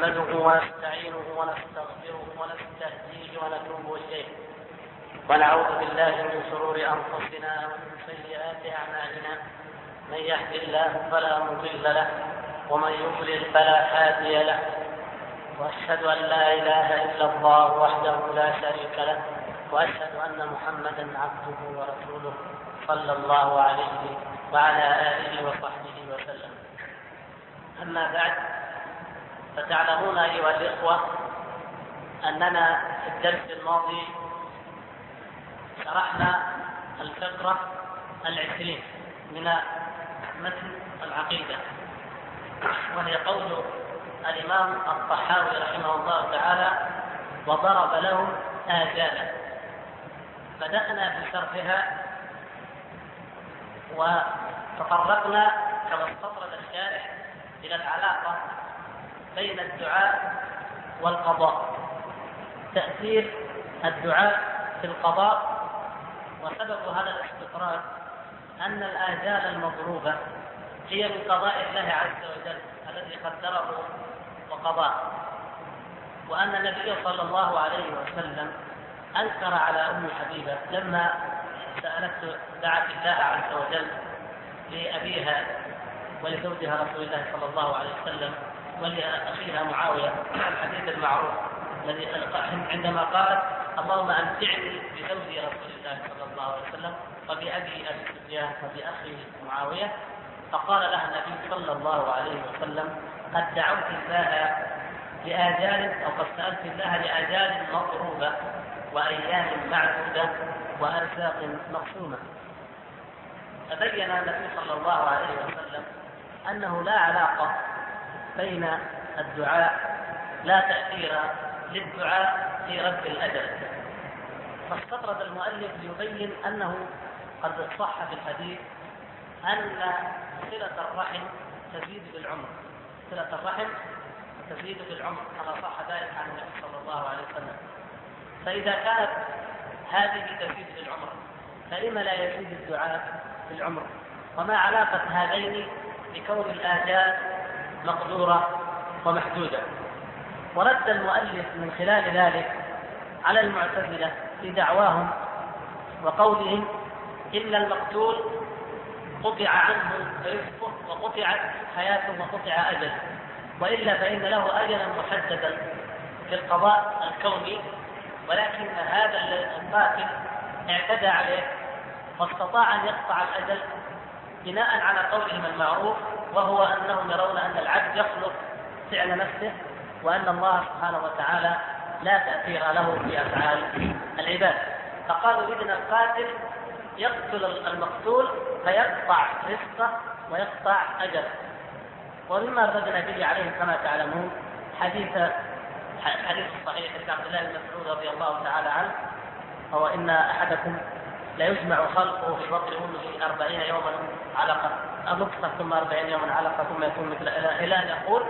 نحمده ونستعينه ونستغفره ونستهديه ونتوب إليه. ونعوذ بالله من شرور أنفسنا ومن سيئات أعمالنا. من يهد الله فلا مضل له ومن يضلل فلا هادي له. وأشهد أن لا إله إلا الله وحده لا شريك له. وأشهد أن محمدا عبده ورسوله صلى الله عليه وعلى آله وصحبه وسلم. أما بعد فتعلمون أيها الإخوة أننا في الدرس الماضي شرحنا الفقره العشرين من متن العقيدة وهي قول الإمام الطحاوي رحمه الله تعالى وضرب لهم آجالا بدأنا بشرحها وتطرقنا كما استطرد الشارح إلى العلاقة بين الدعاء والقضاء. تأثير الدعاء في القضاء وسبب هذا الاستطراد أن الآجال المضروبة هي من قضاء الله عز وجل الذي قدره وقضاه. وأن النبي صلى الله عليه وسلم أنكر على أم حبيبة لما سألته دعت الله عز وجل لأبيها ولزوجها رسول الله صلى الله عليه وسلم ولأخيها معاوية الحديث المعروف الذي عندما قالت اللهم أمتعني بزوج رسول الله صلى الله عليه وسلم وبأبي أبي سفيان وبأخي معاوية. فقال لها النبي صلى الله عليه وسلم قد دعوت الله لآجال أو قد سألت الله لآجال مضروبة وأيام معدودة وأرزاق مقسومة. فبين النبي صلى الله عليه وسلم أنه لا علاقة بين الدعاء لا تأثير للدعاء في رد الأجل فاستطرد المؤلف ليبين أنه قد صح في الحديث أن صلة الرحم تزيد بالعمر. صلة الرحم تزيد بالعمر كما صح ذلك عن النبي صلى الله عليه وسلم. فإذا كانت هذه تزيد بالعمر فلما لا يزيد الدعاء بالعمر؟ وما علاقة هذين بكون الآجال مقدورة ومحدودة. ورد المؤلف من خلال ذلك على المعتزلة في دعواهم وقولهم إن المقتول قطع عنه رزقه وقطعت حياته وقطع أجله. وإلا فإن له أجلا محددا في القضاء الكوني ولكن هذا القاتل اعتدى عليه واستطاع أن يقطع الأجل بناء على قولهم المعروف وهو أنهم يرون أن العبد يخلق فعل نفسه وأن الله سبحانه وتعالى لا تأثير له في أفعال العباد. فقالوا إذن القاتل يقتل المقتول فيقطع رزقه ويقطع أجله. ومما ردنا به عليهم كما تعلمون حديث حديث صحيح عبد الله بن مسعود رضي الله تعالى عنه هو إن أحدكم لا يجمع خلقه في بطن امه أربعين يوما علقه نطفه ثم أربعين يوما علقه ثم يكون مثل ان يقول.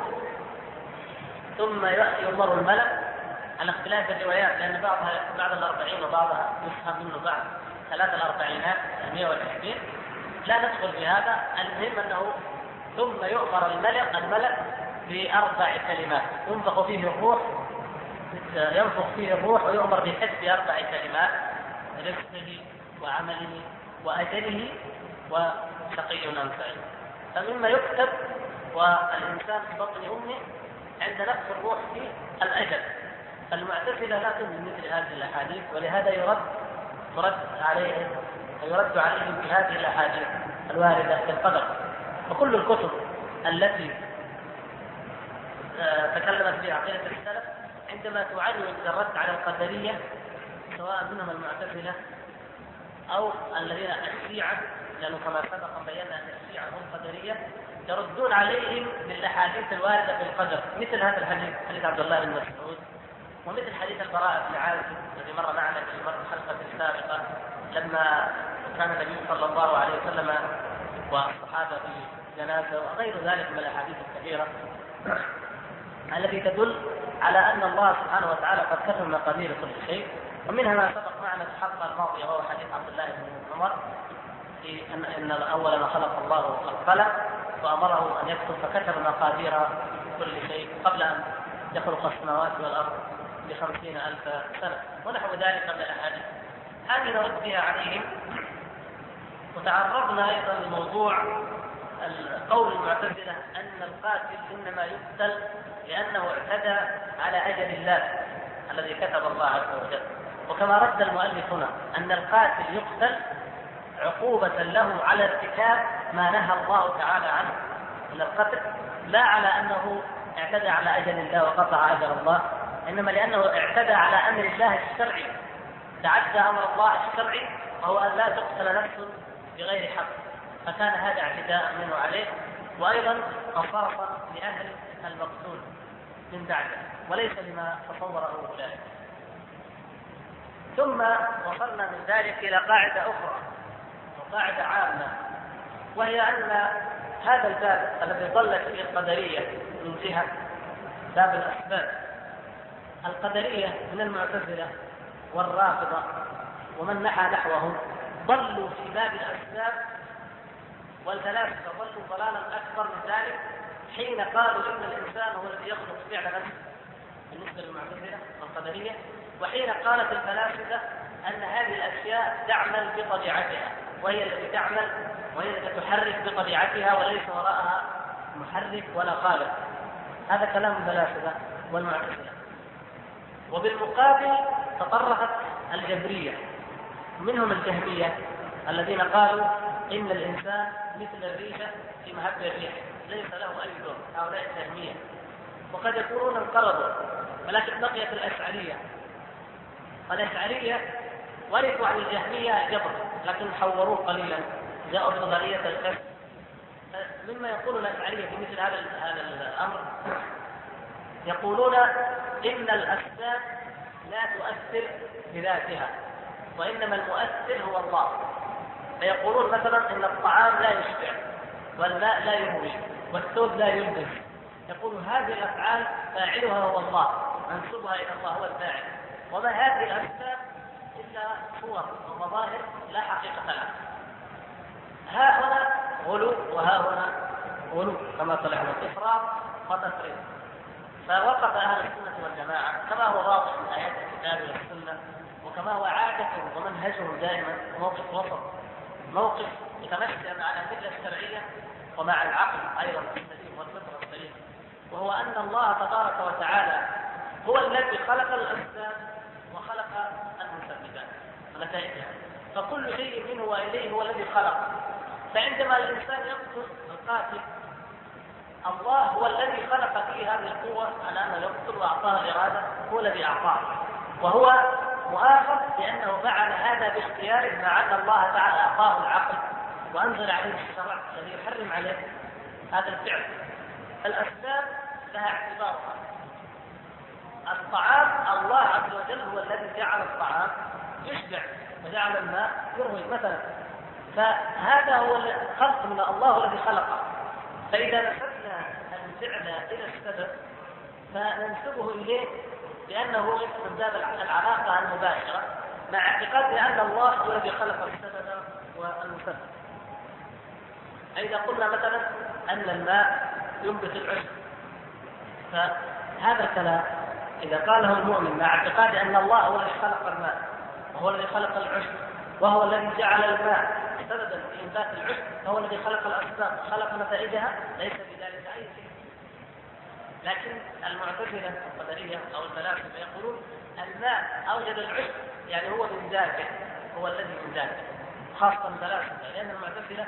ثم يأتي يمر الملك على اختلاف الروايات لأن بعضها بعد الأربعين وبعضها يفهم منه بعد ثلاث الأربعينات 120 لا ندخل في هذا. المهم أنه ثم يؤمر الملك الملك بأربع كلمات. ينفخ فيه الروح ينفخ فيه الروح ويؤمر بحسب أربع كلمات. رزقه وعمله وأجله وشقي أم سعيد فمما يكتب والإنسان في بطن أمه عند نفس الروح في الأجل. المعتزلة لا تؤمن مثل هذه الأحاديث ولهذا يرد ترد عليهم ويرد عليهم بهذه الأحاديث الواردة في القدر. وكل الكتب التي آه، تكلمت في عقيدة السلف عندما تعلم الرد على القدرية سواء منهم المعتزلة أو الذين الشيعة لأنه كما سبق بينا أن الشيعة هم قدرية يردون عليهم بالأحاديث الواردة في القدر مثل هذا الحديث حديث عبد الله بن مسعود ومثل حديث البراء بن عازب الذي مر معنا في الحلقة السابقة لما كان النبي صلى الله عليه وسلم والصحابة في جنازة وغير ذلك من الأحاديث الكثيرة التي تدل على أن الله سبحانه وتعالى قد كتب مقادير كل شيء. ومنها ما سبق معنا في الحلقة الماضية وهو حديث عبد الله بن عمر في ان إن اول ما خلق الله القلم وأمره أن يكتب فكتب مقادير كل شيء قبل أن يخلق السماوات والأرض بخمسين ألف سنة ونحو ذلك من الأحاديث. هذه نرد بها عليهم. وتعرضنا أيضا لموضوع قول المعتزلة أن القاتل إنما يقتل لأنه اعتدى على أجل الله الذي كتب الله عز وجل. وكما رد المؤلف هنا أن القاتل يقتل عقوبة له على ارتكاب ما نهى الله تعالى عنه. من القتل لا على أنه اعتدى على أجل الله وقطع أجل الله إنما لأنه اعتدى على أمر الله الشرعي. تعدى أمر الله الشرعي وهو أن لا تقتل نفس بغير حق. فكان هذا اعتداء منه عليه وأيضا قصاصا لأهل المقتول من بعده وليس لما تصوره أولئك ثم وصلنا من ذلك إلى قاعدة أخرى وقاعدة عامة وهي أن هذا الباب الذي ضلت فيه القدرية من جهة باب الأسباب. القدرية من المعتزلة والرافضة ومن نحى نحوهم ضلوا في باب الأسباب والفلاسفة ضلوا ضلالا أكبر من ذلك حين قالوا إن الإنسان هو الذي يخلق فعل نفسه بالنسبة للمعتزلة والقدرية وحين قالت الفلاسفة أن هذه الأشياء تعمل بطبيعتها وهي التي تعمل وهي التي تحرك بطبيعتها وليس وراءها محرك ولا خالق. هذا كلام الفلاسفة والمعتزلة. وبالمقابل تطرقت الجبرية. منهم الجهمية الذين قالوا إن الإنسان مثل الريشة في مهب الريح ليس له أي دور. هؤلاء الجهمية. وقد يكونون انقرضوا ولكن بقيت الأشعرية. الأشعرية ورثوا عن الجهمية جبر لكن حوروه قليلا. جاءوا بنظرية الكسب مما يقول الأشعرية في مثل هذا هذا الأمر يقولون إن الأسباب لا تؤثر بذاتها وإنما المؤثر هو الله. فيقولون مثلا إن الطعام لا يشبع والماء لا يروي والثوب لا يلبس يقول هذه الأفعال فاعلها هو الله منسوبها إلى الله هو الفاعل. وما هذه الأسباب إلا صور ومظاهر لا حقيقة لها. ها هنا غلو وها هنا غلو كما طلع إفراط وتفريط. فوقف أهل السنة والجماعة كما هو واضح من آيات الكتاب والسنة وكما هو عادة ومنهجهم دائما موقف وسط. موقف يتمثل على الأدلة الشرعية ومع العقل أيضا السليم والفطرة السليمة وهو أن الله تبارك وتعالى هو الذي خلق الأسباب ونتائجها فكل شيء منه وإليه هو الذي خلق. فعندما الإنسان يقتل القاتل الله هو الذي خلق فيه هذه القوة. على أنه يقتل وأعطاه الإرادة هو الذي أعطاه. وهو مؤاخذ لأنه فعل هذا باختياره مع أن الله تعالى أعطاه العقل. وأنزل عليه الشرع الذي يحرم عليه هذا الفعل. الأسباب لها اعتبارها. الطعام الله عز وجل هو الذي جعل الطعام يشبع وجعل الماء يروي مثلا. فهذا هو الخلق من الله الذي خلقه فإذا نسبنا الفعل إلى السبب فننسبه إليه لأنه من باب العلاقة المباشرة مع اعتقاد أن الله هو الذي خلق السبب والمسبب. فإذا قلنا مثلا أن الماء ينبت العشب. فهذا الكلام إذا قاله المؤمن مع اعتقاد أن الله هو الذي خلق الماء وهو الذي خلق العشب وهو الذي جعل الماء سببا في إنبات العشب فهو الذي خلق الأسباب خلق نتائجها ليس بذلك أي شيء. لكن المعتزلة القدرية أو الفلاسفة يقولون الماء أوجد العشب يعني هو من ذاته هو الذي من ذاته. خاصة الفلاسفة لأن المعتزلة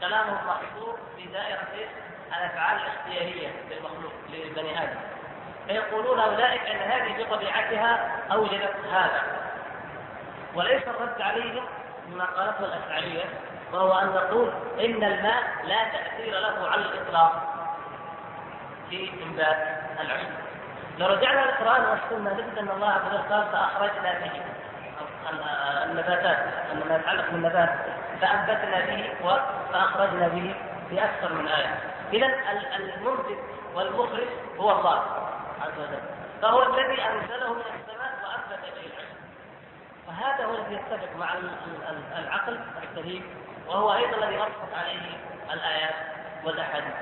كلامهم محصور في دائرة الأفعال الاختيارية للمخلوق للبني آدم. فيقولون أولئك أن هذه بطبيعتها أوجدت هذا. وليس الرد عليهم بما قالته الأشعرية وهو أن نقول إن الماء لا تأثير له على الإطلاق. في إنبات العشب لو رجعنا للقرآن والسنة نجد أن الله عز وجل قال فأخرجنا به النباتات ما يتعلق بالنبات. فأنبتنا به فأخرجنا به في أكثر من آية. إذا المنبت والمخرج هو الله عز وجل. فهو الذي أنزله من السماء فهذا هو الذي يتفق مع العقل السليم وهو أيضا الذي نصت عليه الآيات والأحاديث.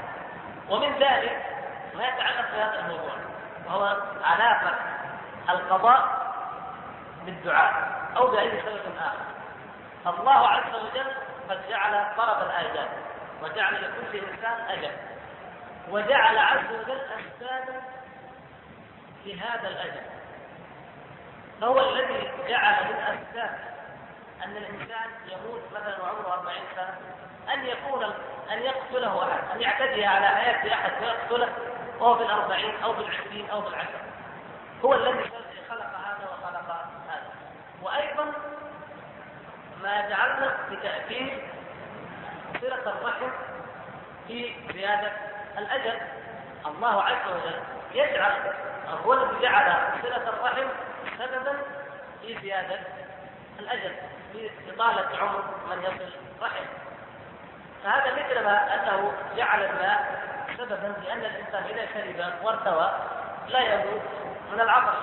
ومن ذلك ما يتعلق بهذا الموضوع وهو علاقة القضاء بالدعاء أو بأي سبب آخر. الله عز وجل قد جعل طلب الآجال وجعل لكل إنسان أجل وجعل عز وجل أسبابا في هذا الأجل فهو الذي جعل من أسباب أن الإنسان يموت مثلا وعمره 40 سنة أن يكون أن يقتله أحد أن يعتدي على حياة أحد ويقتله وهو في الأربعين أو بالعشرين أو بالعشر هو الذي خلق هذا وخلق هذا. وأيضا ما جعلنا بتأثير صلة الرحم في زيادة الأجل. الله عز وجل يجعل هو الذي جعل صلة الرحم سببا في زيادة الأجل في إطالة عمر من يصل رحم فهذا مثل ما أنه جعل الماء سببا لأن الإنسان إذا شرب وارتوى لا يموت من العطش.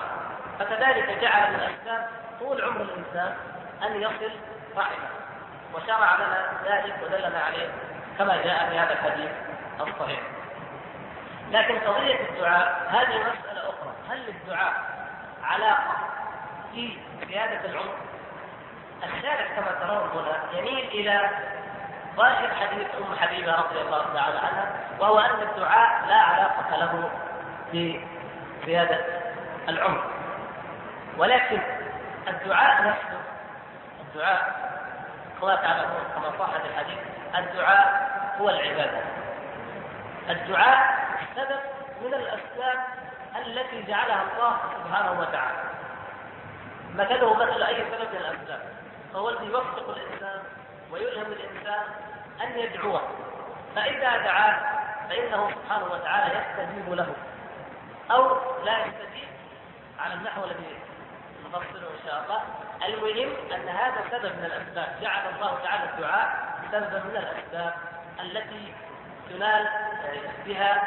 فكذلك جعل من الأسباب طول عمر الإنسان أن يصل رحمه. وشرع لنا ذلك ودلنا عليه كما جاء في هذا الحديث الصحيح. لكن قضية الدعاء هذه مسألة أخرى. هل للدعاء علاقة في زيادة العمر. الشارع كما ترون هنا يميل إلى ظاهر حديث أم حبيبة رضي الله تعالى عنها وهو أن الدعاء لا علاقة له بزياده العمر. ولكن الدعاء نفسه الدعاء كما تعلمون كما صح في الحديث الدعاء هو العبادة. الدعاء سبب من الأسباب التي جعلها الله سبحانه وتعالى. مثله مثل أي سبب من الأسباب. فهو الذي يوفق الإنسان ويلهم الإنسان أن يدعوه. فإذا دعاه فإنه سبحانه وتعالى يستجيب له. أو لا يستجيب على النحو الذي نفصله إن شاء الله. المهم أن هذا سبب من الأسباب. جعل الله تعالى الدعاء سببا من الأسباب التي تنال بها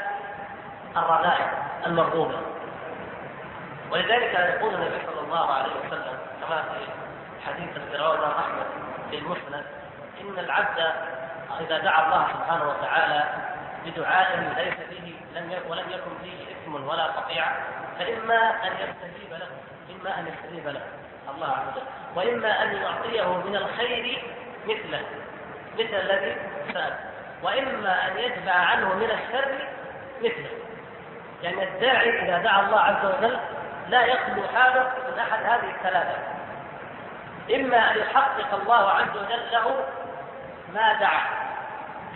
الرذائل المرغوبة. ولذلك يقول النبي صلى الله عليه وسلم كما في حديث الفراوده أحمد في المسند إن العبد إذا دعا الله سبحانه وتعالى بدعاء ليس فيه لم ولم يكن فيه إثم ولا قطيعه فإما أن يستجيب له إما أن يستجيب له الله عز وجل. وإما أن يعطيه من الخير مثله مثل الذي سال وإما أن يدفع عنه من الشر مثله. يعني الداعي إذا دعا الله عز وجل لا يخلو حاله من أحد هذه الثلاثة. إما أن يحقق الله عز وجل له ما دعا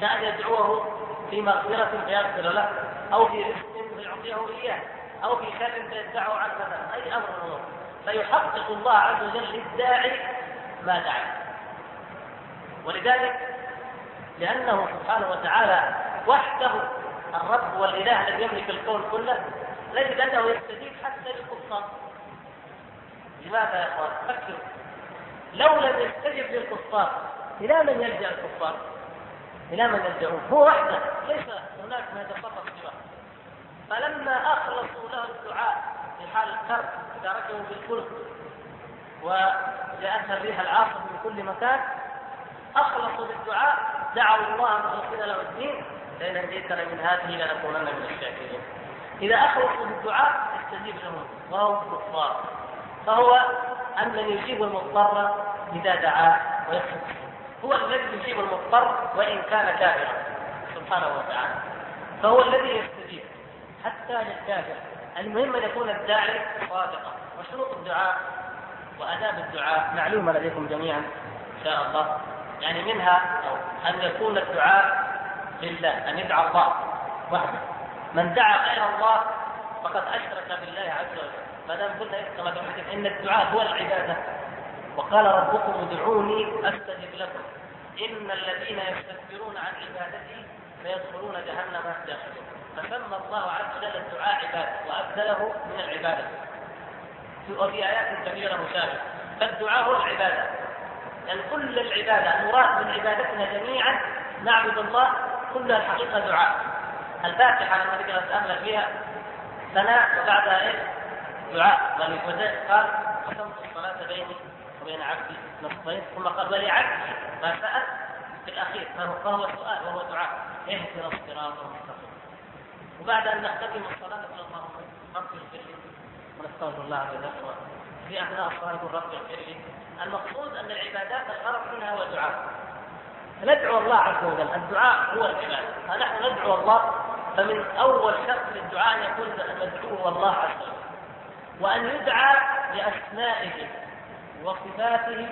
كأن يدعوه في مغفرة فيغفر له أو في رزق فيعطيه إياه أو في شر فيدفعه عنه مثلا أي أمر من الأمور. فيحقق الله عز وجل للداعي ما دعا. ولذلك لأنه سبحانه وتعالى وحده الرب والإله الذي يملك الكون كله نجد أنه يستجيب حتى للكفار لماذا يا إخوان؟ فكروا لو لم يستجب للكفار إلى من يلجأ الكفار؟ إلى من يلجأون؟ هو وحده ليس هناك ما يتصرف سواه فلما أخلصوا له الدعاء في حال الكرب ركبوا بالفلك وجاءتها الريح العاصفة من كل مكان أخلصوا بالدعاء دعوا الله مخلصين له الدين لئن أنجيتنا من هذه لنكونن من الشاكرين. إذا أخلصوا بالدعاء يستجيب لهم وهم كفار فهو أن من يجيب المضطر إذا دعاه ويكفر هو الذي يجيب المضطر وإن كان كافرا. سبحانه وتعالى. فهو الذي يستجيب. حتى للكافر المهم أن يكون الداعي صادقا. وشروط الدعاء وأداب الدعاء معلومة لديكم جميعا إن شاء الله. يعني منها أن يكون الدعاء لله أن يدعى الله وحده. من دعا غير الله فقد أشرك بالله عز وجل. ما دام قلنا كما إن الدعاء هو العبادة. وقال ربكم ادعوني أستجب لكم. إن الذين يستكبرون عن عبادتي سيدخلون جهنم داخلين. فسمى الله عز وجل الدعاء عباده وأبدله من العبادة. وفي آيات كثيرة مشابهه فالدعاء هو العبادة. يعني كل العبادة المراد من عبادتنا جميعا نعبد الله كلها الحقيقة دعاء. الفاتحة لما ذكر نتامل فيها ثناء وبعدها إيش؟ دعاء. قال قسمت الصلاة بيني بين عبدي نصفين ثم قال ولعبدي ما سأل في الأخير. فهو, فهو سؤال وهو دعاء. اهدنا الصراط المستقيم. وبعد أن نختتم الصلاة نقول اللهم رب اغفر لي ونستغفر الله عز وجل في أثناء الصلاة نقول رب اغفر لي. المقصود أن العبادات الغرض منها هو الدعاء. ندعو الله عز وجل. الدعاء هو العباده فنحن ندعو الله فمن أول شرط للدعاء أن يكون مدعو الله عز وجل. وأن يدعى باسمائه وصفاته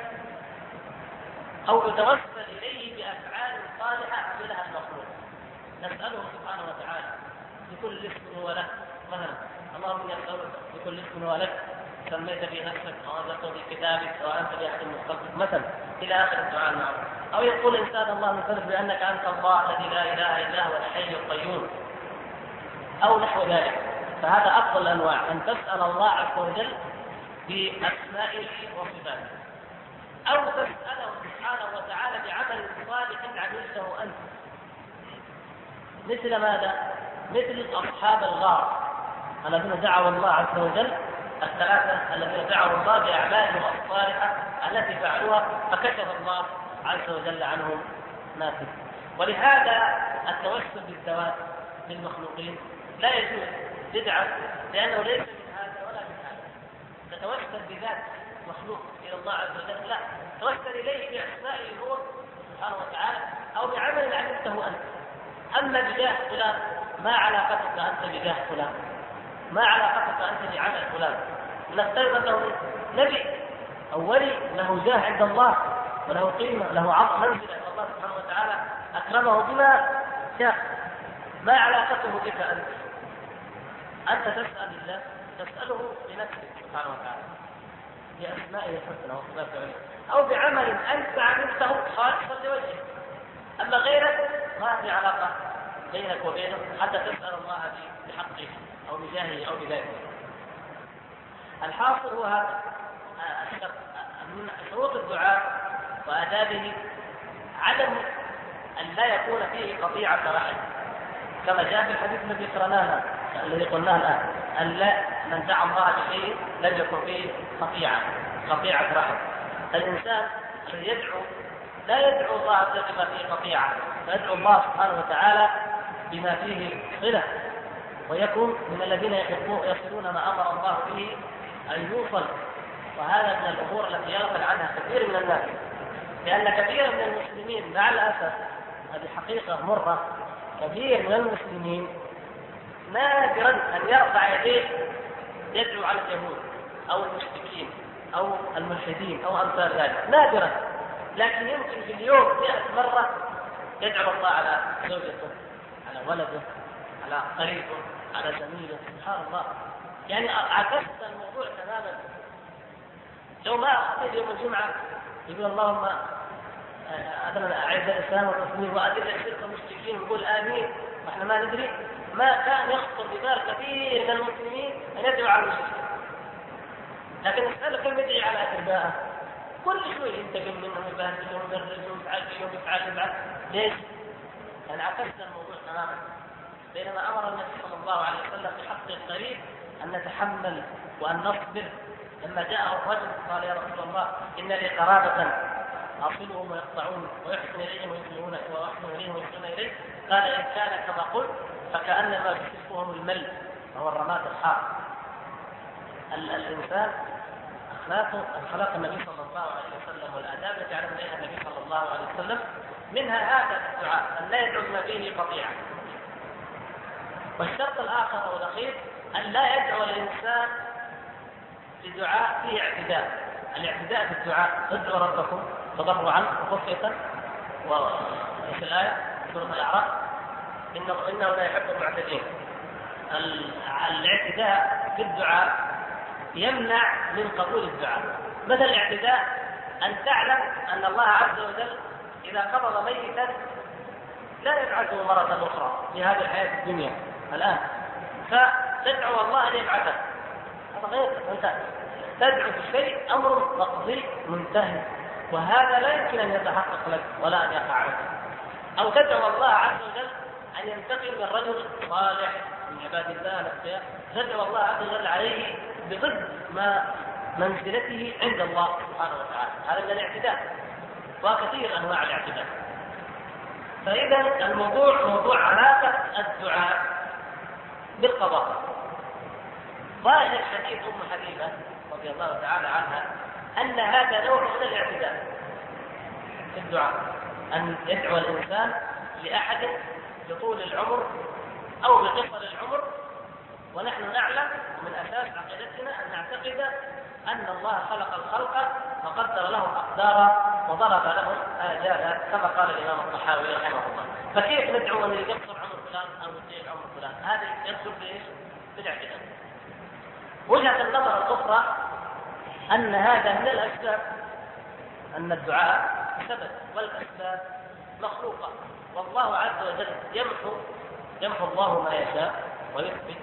أو يتوسل إليه بأفعال صالحة عملها المخلوق. نسأله سبحانه وتعالى بكل اسم هو له. مثلا اللهم اني اسالك بكل اسم هو لك. سميت به نفسك أو انزلته في كتابك أو انت باحد من خلقك مثلا إلى آخر الدعاء المعروف. أو يقول الإنسان اللهم صل بأنك أنت الله الذي لا إله إلا هو الحي القيوم أو نحو ذلك. فهذا أفضل الأنواع. أن تسأل الله عز وجل بأسمائه وصفاته. أو تسأله سبحانه وتعالى بعمل صالح عملته أنت. مثل ماذا؟ مثل أصحاب الغار الذين دعوا الله عز وجل الثلاثة الذين دعوا الله بأعمالهم الصالحة التي فعلوها فكشف الله عز وجل عنهم فيه ولهذا التوسل بالذوات للمخلوقين لا يجوز بدعة لأنه ليس من هذا ولا من هذا. تتوسل بذات مخلوق إلى الله عز وجل لا. توسل إليه باسمائه هو سبحانه وتعالى أو بعمل عملته أنت. أما بجاه فلان ما علاقتك أنت بجاه فلان. ما علاقتك أنت بعمل فلان. نفترض انه نبي أو ولي له جاه عند الله. وله قيمة له عظم منزله الله سبحانه وتعالى أكرمه بما شاء. ما علاقته بك أنت؟ أنت تسال الله تسأله لنفسك سبحانه وتعالى. بأسمائه الحسنى وصفاته أو بعمل أنت عملته خالصا لوجهه أما غيرك ما في علاقة بينك وبينه حتى تسأل الله بحقه أو بجاهه أو بذاته. الحاصل هو هذا. من شروط الدعاء وآدابه عدم أن لا يكون فيه قطيعة رحم. كما جاء في الحديث الذي قرأناه الذي قلناه الآن أن لا من دعا الله بشيء لم يكن فيه قطيعة قطيعة رحم. الإنسان الذي يدعو لا يدعو الله عز وجل بما فيه قطيعة فيدعو الله سبحانه وتعالى بما فيه صلة ويكون من الذين يصلون ما أمر الله به أن يوصل. وهذا من الأمور التي يغفل عنها كثير من الناس. لأن كثير من المسلمين مع الأسف هذه حقيقة مرة كثير من المسلمين نادرا أن يرفع يديه يدعو على اليهود أو المشركين أو الملحدين أو أمثال ذلك. نادرا. لكن يمكن في اليوم 100 مرة يدعو الله على زوجته على ولده على قريبه على زميله. سبحان الله. يعني عكست الموضوع تماما. لو ما أتيت يوم الجمعة يقول اللهم مثلا اعز الإسلام والمسلمين وأذل الشرك والمشركين ويقول آمين. وإحنا ما ندري ما كان يخطر ببال كثير من المسلمين أن يدعو على المشركين. لكن اساله كم يدعي على أتباعه. كل شوي ينتقم منهم ويبهدلهم ويبرزهم ويفعل فيهم ليش؟ يعني عكسنا الموضوع تماما. بينما أمر النبي صلى الله عليه وسلم بحق القريب أن نتحمل وأن نصبر لما جاءه الرجل قال يا رسول الله إن لي قرابة أصلهم ويقطعون ويحسن إليهم ويسلمون ويحسن إليهم ويحسنون اليه قال إن كان كما قلت فكأنما يصفهم المل وهو الرماد الحار. الإنسان اخلاقه أخلاق النبي صلى الله عليه وسلم والآداب التي علم عليها النبي صلى الله عليه وسلم منها هذا الدعاء أن لا يدعو ما فيه قطيعه والشرط الآخر أو الاخير أن لا يدعو الإنسان بدعاء فيه اعتداء. الاعتداء في الدعاء ادعوا ربكم تضرعا وخفية وفي الآية سورة الأعراف إنه إنه لا يحب المعتدين. الاعتداء في الدعاء يمنع من قبول الدعاء. مثل الاعتداء أن تعلم أن الله عز وجل إذا قبض ميتا لا يبعثه مرة أخرى في هذه الحياة الدنيا الآن. فتدعو الله أن يبعثه. هذا غير ممتاز. تدعو بشيء أمر مقضي منتهي. وهذا لا يمكن أن يتحقق لك ولا أن يقع لك أو تدعو الله عز وجل أن ينتقل من رجل صالح من عباد الله الاخيار تدعو الله عز وجل عليه بضد ما منزلته عند الله سبحانه وتعالى. هذا من الاعتداء. وكثير أنواع الاعتداء. فإذا الموضوع موضوع علاقة الدعاء بالقضاء. ظاهر حديث أم حبيبة رضي الله تعالى عنها أن هذا نوع من الاعتداء. في الدعاء. أن يدعو الإنسان لأحد بطول العمر أو بقصر العمر. ونحن نعلم من أساس عقيدتنا أن نعتقد أن الله خلق الخلق وقدر لهم أقدارا وضرب لهم آجالا كما قال الإمام الطحاوي رحمه الله. فكيف ندعو ان يقصر عمر فلان أو يطيل عمر فلان؟ هذا يدخل بايش؟ بالاعتداء وجهه النظر الأخرى أن هذا من الأسباب أن الدعاء سبب والأسباب مخلوقة. والله عز وجل يمحو يمحو الله ما يشاء ويثبت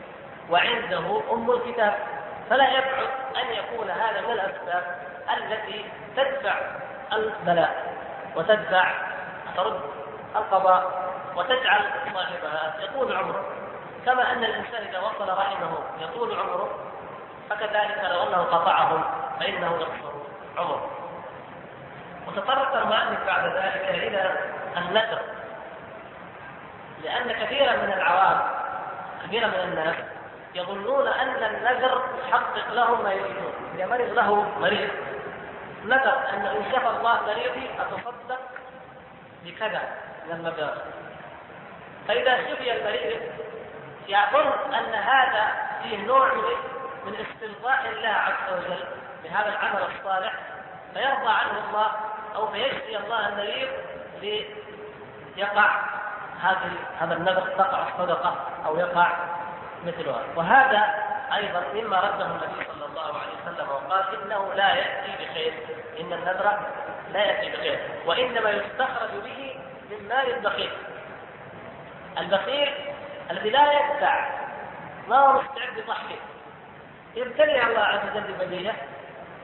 وعنده أم الكتاب. فلا يبعد أن يكون هذا من الأسباب التي تدفع البلاء وتدفع ترد القضاء وتجعل صاحبها يطول عمره. كما أن الإنسان إذا وصل رحمه يطول عمره. فكذلك لو أنه قطعهم فإنه يقصر عمره وتطرق المؤلف بعد ذلك إلى النذر. لأن كثيرا من العوام كثيرا من الناس يظنون أن النذر يحقق لهم ما يريدون. إذا مرض له مريض. نذر أن إن شفى الله مريضي أتصدق بكذا من المبلغ فإذا شفي المريض يظن أن هذا فيه نوع من من استرضاء الله عز وجل بهذا العمل الصالح فيرضى عنه الله أو فيشفي الله المريض ليقع هذه هذا النذر تقع الصدقة أو يقع مثلها. وهذا أيضا مما رده النبي صلى الله عليه وسلم وقال إنه لا يأتي بخير إن النذر لا يأتي بخير وإنما يستخرج به من مال البخيل. البخيل الذي لا يدفع ما هو مستعد يضحي يبتلي الله عز وجل ببليه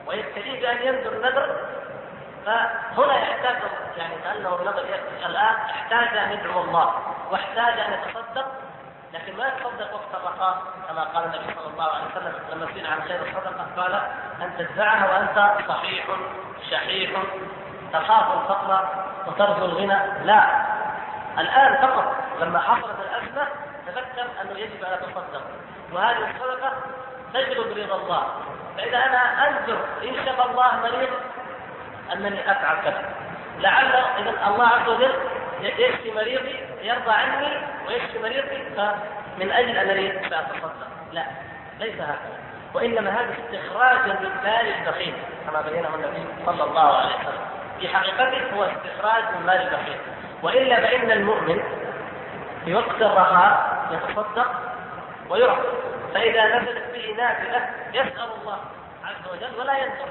ويبتليه بأن ينذر نذر فهنا يحتاج يعني كانه النذر الآن احتاج أن يدعو الله واحتاج أن يتصدق لكن ما يتصدق وقت الرخاء كما قال النبي صلى الله عليه وسلم لما سئل عن خير الصدقة قال ان تدفعها وأنت صحيح شحيح تخاف الفقر وترجو الغنى. لا. الآن فقط لما حصلت الأزمة تذكر أنه يجب أن يتصدق وهذه الصدقة تجلب رضا الله. فإذا أنا انذر إن شاء الله مريض أنني أفعل كذا. لعل إذا الله عز وجل يشفي مريضي يرضى عني ويشفي مريضي فمن أجل أنني سأتصدق. لا ليس هكذا. وإنما هذا استخراج من مال البخيل كما بينه النبي صلى الله عليه وسلم. في حقيقته هو استخراج من مال البخيل. وإلا فإن المؤمن في وقت الرخاء يتصدق ويعطي فإذا نزلت به نافلة يسأل الله عز وجل ولا ينظر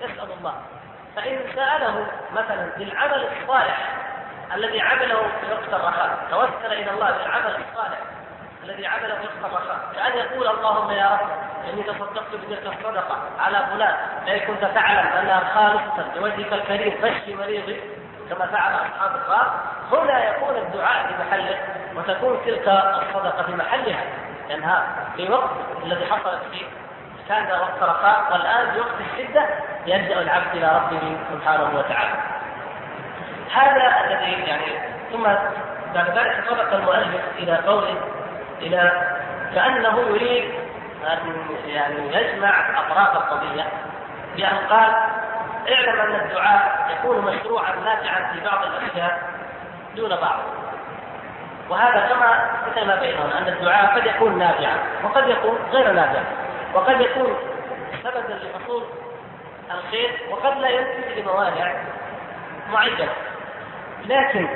يسأل الله. فإن سأله مثلا بالعمل الصالح الذي عمله في وقت الرخاء توسل إلى الله بالعمل الصالح الذي عمله في وقت الرخاء. كأن يقول اللهم يا رب إني تصدقت بتلك الصدقة على فلان. فان كنت تعلم أنها خالصة لوجهك الكريم فاشفي مريضي. كما فعل أصحاب الغار هنا يكون الدعاء في محله وتكون تلك الصدقة في محلها لأنها في وقت الذي حصلت فيه كان وقت رخاء والآن في وقت الشدة يلجأ العبد إلى ربه سبحانه وتعالى. هذا الذي يعني ثم بعد ذلك سبق المؤلف إلى قوله إلى كأنه يريد أن يعني يجمع أطراف القضية بأن قال اعلم أن الدعاء يكون مشروعا نافعا في بعض الأشياء دون بعض. وهذا كما مثل ما بيننا أن الدعاء قد يكون نافعا وقد يكون غير نافع وقد يكون سببا لحصول الخير وقد لا ينتج لموانع معينة. لكن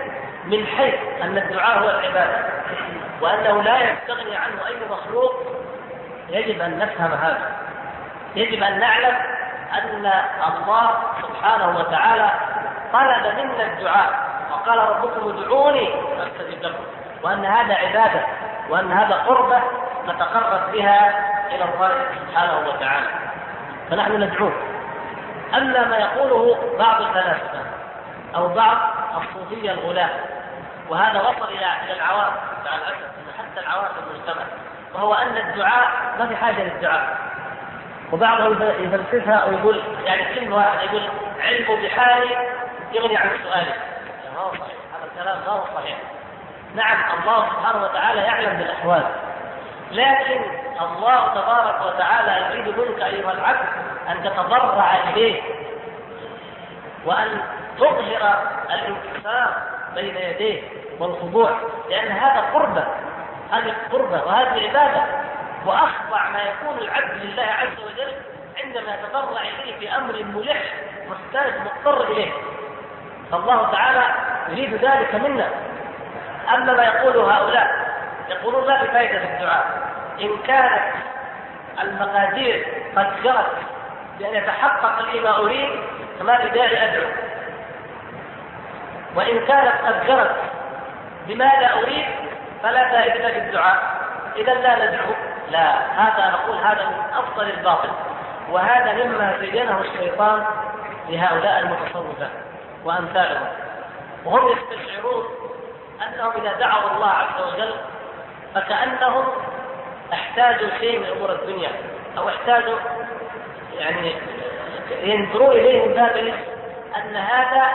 من حيث أن الدعاء هو العبادة وأنه لا يستغني عنه أي مخلوق يجب أن نفهم هذا. يجب أن نعلم أن الله سبحانه وتعالى طلب منا الدعاء وقال ربكم ادعوني استجب لكم. وأن هذا عبادة وأن هذا قربة نتقرب بها إلى الله سبحانه وتعالى. فنحن ندعوه. اما ما يقوله بعض الفلاسفة أو بعض الصوفيه الغلاة وهذا وصل إلى إلى العوام مع الأسف حتى العوام في المجتمع. وهو أن الدعاء ما في حاجة للدعاء. وبعضهم يفلسفها ويقول يعني كلمة واحدة يقول علم بحالي يغني عن سؤالي. هذا الكلام ما هو صحيح. نعم الله سبحانه وتعالى يعلم بالأحوال. لكن الله تبارك وتعالى يريد منك أيها العبد أن تتضرع إليه وأن تظهر الانكسار بين يديه والخضوع لأن هذا قربة هذه قربة وهذه عبادة وأخضع ما يكون العبد لله عز وجل عندما يتضرع إليه في أمر ملح محتاج مضطر إليه. فالله تعالى يريد ذلك منا. أما ما يقوله هؤلاء يقولون لا بفائده في الدعاء. إن كانت المقادير قد جرت بأن يتحقق لي ما اريد فما في داعي أدعو. وإن كانت قد جرت بما لا أريد فلا فائدة في الدعاء. إذا لا ندعو. لا هذا نقول هذا من أفضل الباطل. وهذا مما زينه الشيطان لهؤلاء المتصوفه وأمثالهم. وهم يستشعرون أنهم إذا دعوا الله عز وجل فكأنهم احتاجوا شيء من أمور الدنيا أو احتاجوا يعني ينظرون إليه من باب أن هذا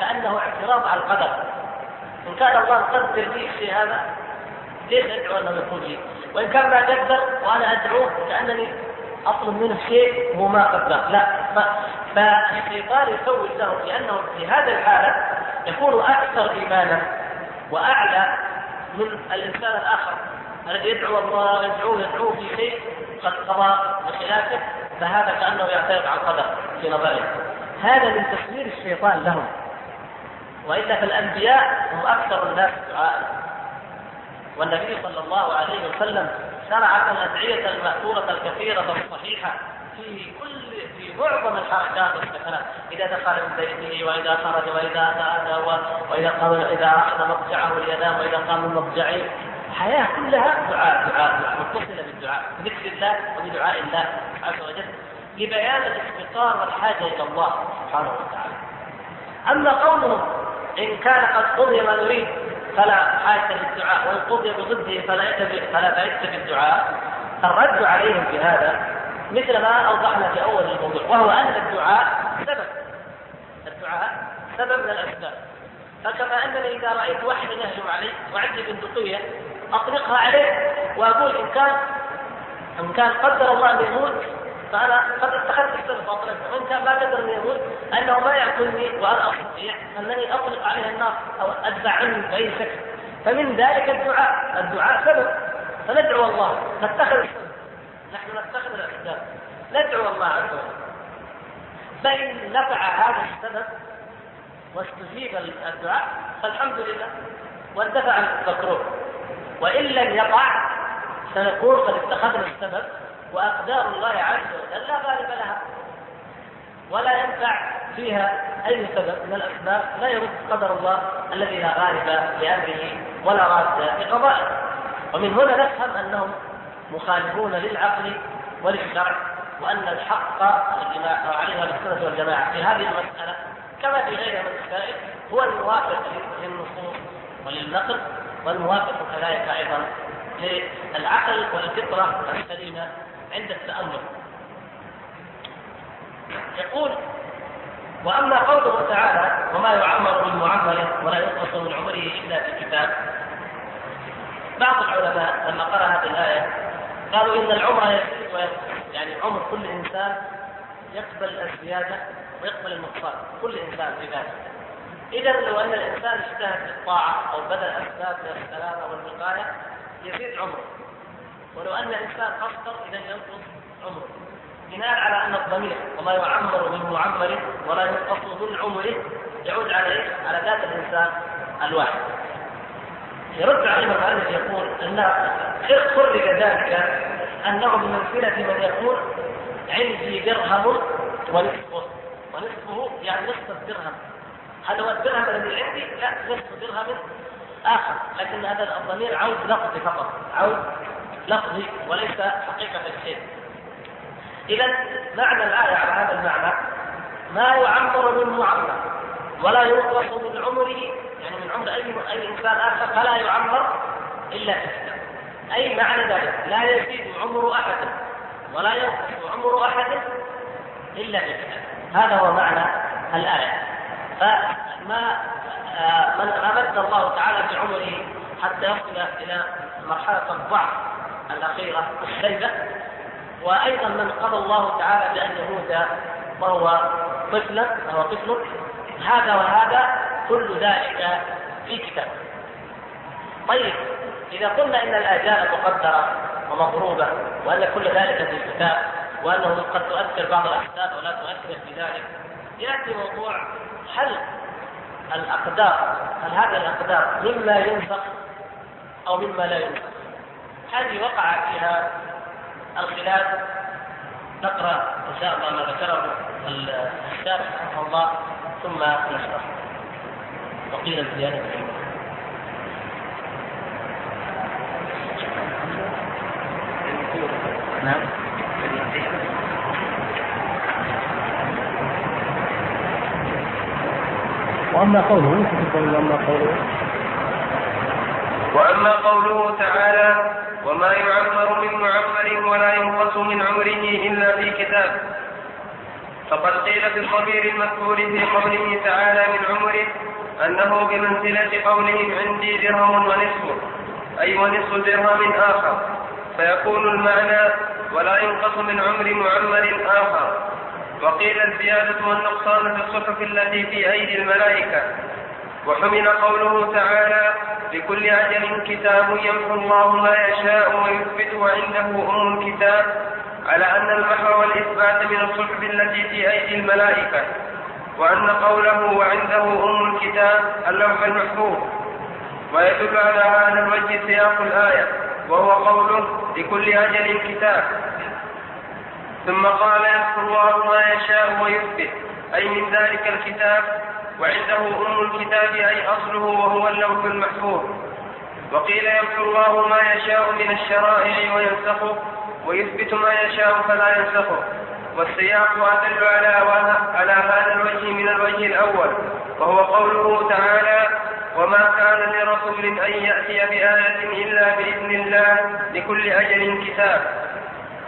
كأنه اعتراض على القدر. إن كان الله قدر لي الشيء هذا ليش أدعو انه يكون لي؟ وإن كان ما قدر وأنا أدعوه كأنني أطلب منه شيء هو ما قدر. لا فالشيطان يسوي له لأنه في هذه الحالة يكون أكثر إيمانا. وأعلى من الإنسان الآخر. الذي يدعو الله ويدعوه يدعوه في شيء قد قضى بخلافه فهذا كأنه يعترض على القدر في نظره هذا من تسوير الشيطان لهم. والا فالانبياء هم أكثر الناس دعاء. والنبي صلى الله عليه وسلم شرع الأدعية المأثورة الكثيرة الصحيحه في كل معظم الحركات والسكنات إذا دخل من بيته وإذا خرج وإذا أتى وإذا قام إذا أخذ مضجعه لينام وإذا قام من مضجعه. الحياة كلها دعاء دعاء دعاء. متصلة بالدعاء. بذكر الله وبدعاء الله عز وجل. لبيان الافتقار والحاجة إلى الله سبحانه وتعالى. أما قولهم إن كان قد قضي ما نريد فلا حاجة للدعاء. وإن قضي بضده فلا فلا فائده في الدعاء الرد عليهم في هذا مثل ما أوضحنا في أول الموضوع وهو أن الدعاء سبب. الدعاء سبب من الأسباب. فكما أنني إذا رأيت واحدا يهجم علي وعندي بندقية أطلقها عليه وأقول إن كان إن كان قدر الله أن يموت فأنا قد اتخذت السبب واطلقه وإن كان ما قدر أن يموت أنه ما ياكلني وأنا أستطيع أنني أطلق عليه النار أو أدفع عنه بأي شكل. فمن ذلك الدعاء. الدعاء سبب. فندعو الله. نتخذ السبب. نحن نتخذ الاسباب ندعو الله عز وجل. فان نفع هذا السبب واستجيب الدعاء فالحمد لله واندفع المكروه وإن لم يقع سنقول قد اتخذنا السبب وأقدار الله عز وجل لا غالب لها. ولا ينفع فيها أي سبب من الأسباب لا يرد قدر الله الذي لا غالب لأمره ولا راد لقضائه. ومن هنا نفهم أنهم مخالفون للعقل وللشرع وأن الحق الذي عليه السنة والجماعة في هذه المسألة كما في غيرها من المسائل هو الموافق للنصوص وللنقل والموافق كذلك أيضا للعقل والفطرة السليمه عند التأمل. يقول وأما قوله تعالى وما يعمر من معمر ولا ينقص من عمره إلا في كتاب بعض العلماء لما قرأ هذه الآية قالوا إن العمر يزيد وينقص يعني عمر كل إنسان يقبل الزيادة ويقبل النقصان كل إنسان في ذاته إذا لو أن الإنسان اجتهد في الطاعة أو بذل أسباب من السلامة والوقاية يزيد عمره. ولو أن الإنسان قصر إذا ينقص عمره. بناء على أن الضمير وما يعمر من معمر ولا ينقص من عمره يعود على إيه؟ على ذات الإنسان الواحد. يرد عليه المؤلف يقول أن خرج ذلك أنه بمنزله من يقول عندي درهم ونصفه. ونصفه يعني نصف الدرهم. هل هو الدرهم الذي عندي؟ لا نصف درهم آخر. لكن هذا الضمير عود لفظي فقط. عود لفظي وليس حقيقة الشيء. إذا معنى الآية على هذا المعنى ما يعمر من معمر ولا ينقص من عمره يعني من عمر اي أي إنسان آخر فلا يعمر إلا في أي معنى ذلك؟ لا يزيد عمر أحد ولا ينقص عمر أحد إلا في هذا هو معنى الآية. فما آه، من ما مد الله تعالى بعمره حتى يصل إلى مرحلة الضعف الأخيرة الشيبة وأيضا من قضى الله تعالى بأن يموت وهو طفلا وهو طفل هذا وهذا كل ذلك في كتاب. طيب إذا قلنا إن الآجال مقدرة ومضروبة وأن كل ذلك في الكتاب وأنه قد تؤثر بعض الأحداث ولا تؤثر في ذلك يأتي موضوع هل الأقدار هل هذه الأقدار مما ينفق أو مما لا ينفق؟ هذه وقع فيها الخلاف. نقرأ إن شاء الله ما ذكره الشارح رحمه الله ثم نشرح وقيل الزيادة. نعم. وأما قوله وأما قوله. وأما قوله تعالى وما يعمر من معمر ولا ينقص من عمره إلا في كتاب فقد قيل في الضمير المذكور في قوله تعالى من عمره أنه بمنزلة قولهم عندي درهم ونصف أي ونصف درهم آخر. فيكون المعنى ولا ينقص من عمر معمر آخر. وقيل الزيادة والنقصان في الصحف التي في أيدي الملائكة. وحمل قوله تعالى لكل أجل كتاب يمحو الله ما يشاء ويثبت وعنده أم الكتاب على أن المحو والإثبات من الصحف التي في أيدي الملائكة. وأن قوله وعنده أم الكتاب اللوح المحفوظ. ويدل على هذا الوجه سياق الآية وهو قوله لكل أجل كتاب ثم قال يذكر الله ما يشاء ويثبت أي من ذلك الكتاب وعنده أم الكتاب أي أصله وهو اللوح المحفوظ. وقيل يمحو الله ما يشاء من الشرائع وينسخه ويثبت ما يشاء فلا ينسخه. والسياق أدل على على هذا الوجه من الوجه الأول وهو قوله تعالى وما كان لرسول أن يأتي بآية إلا بإذن الله لكل أجل كتاب.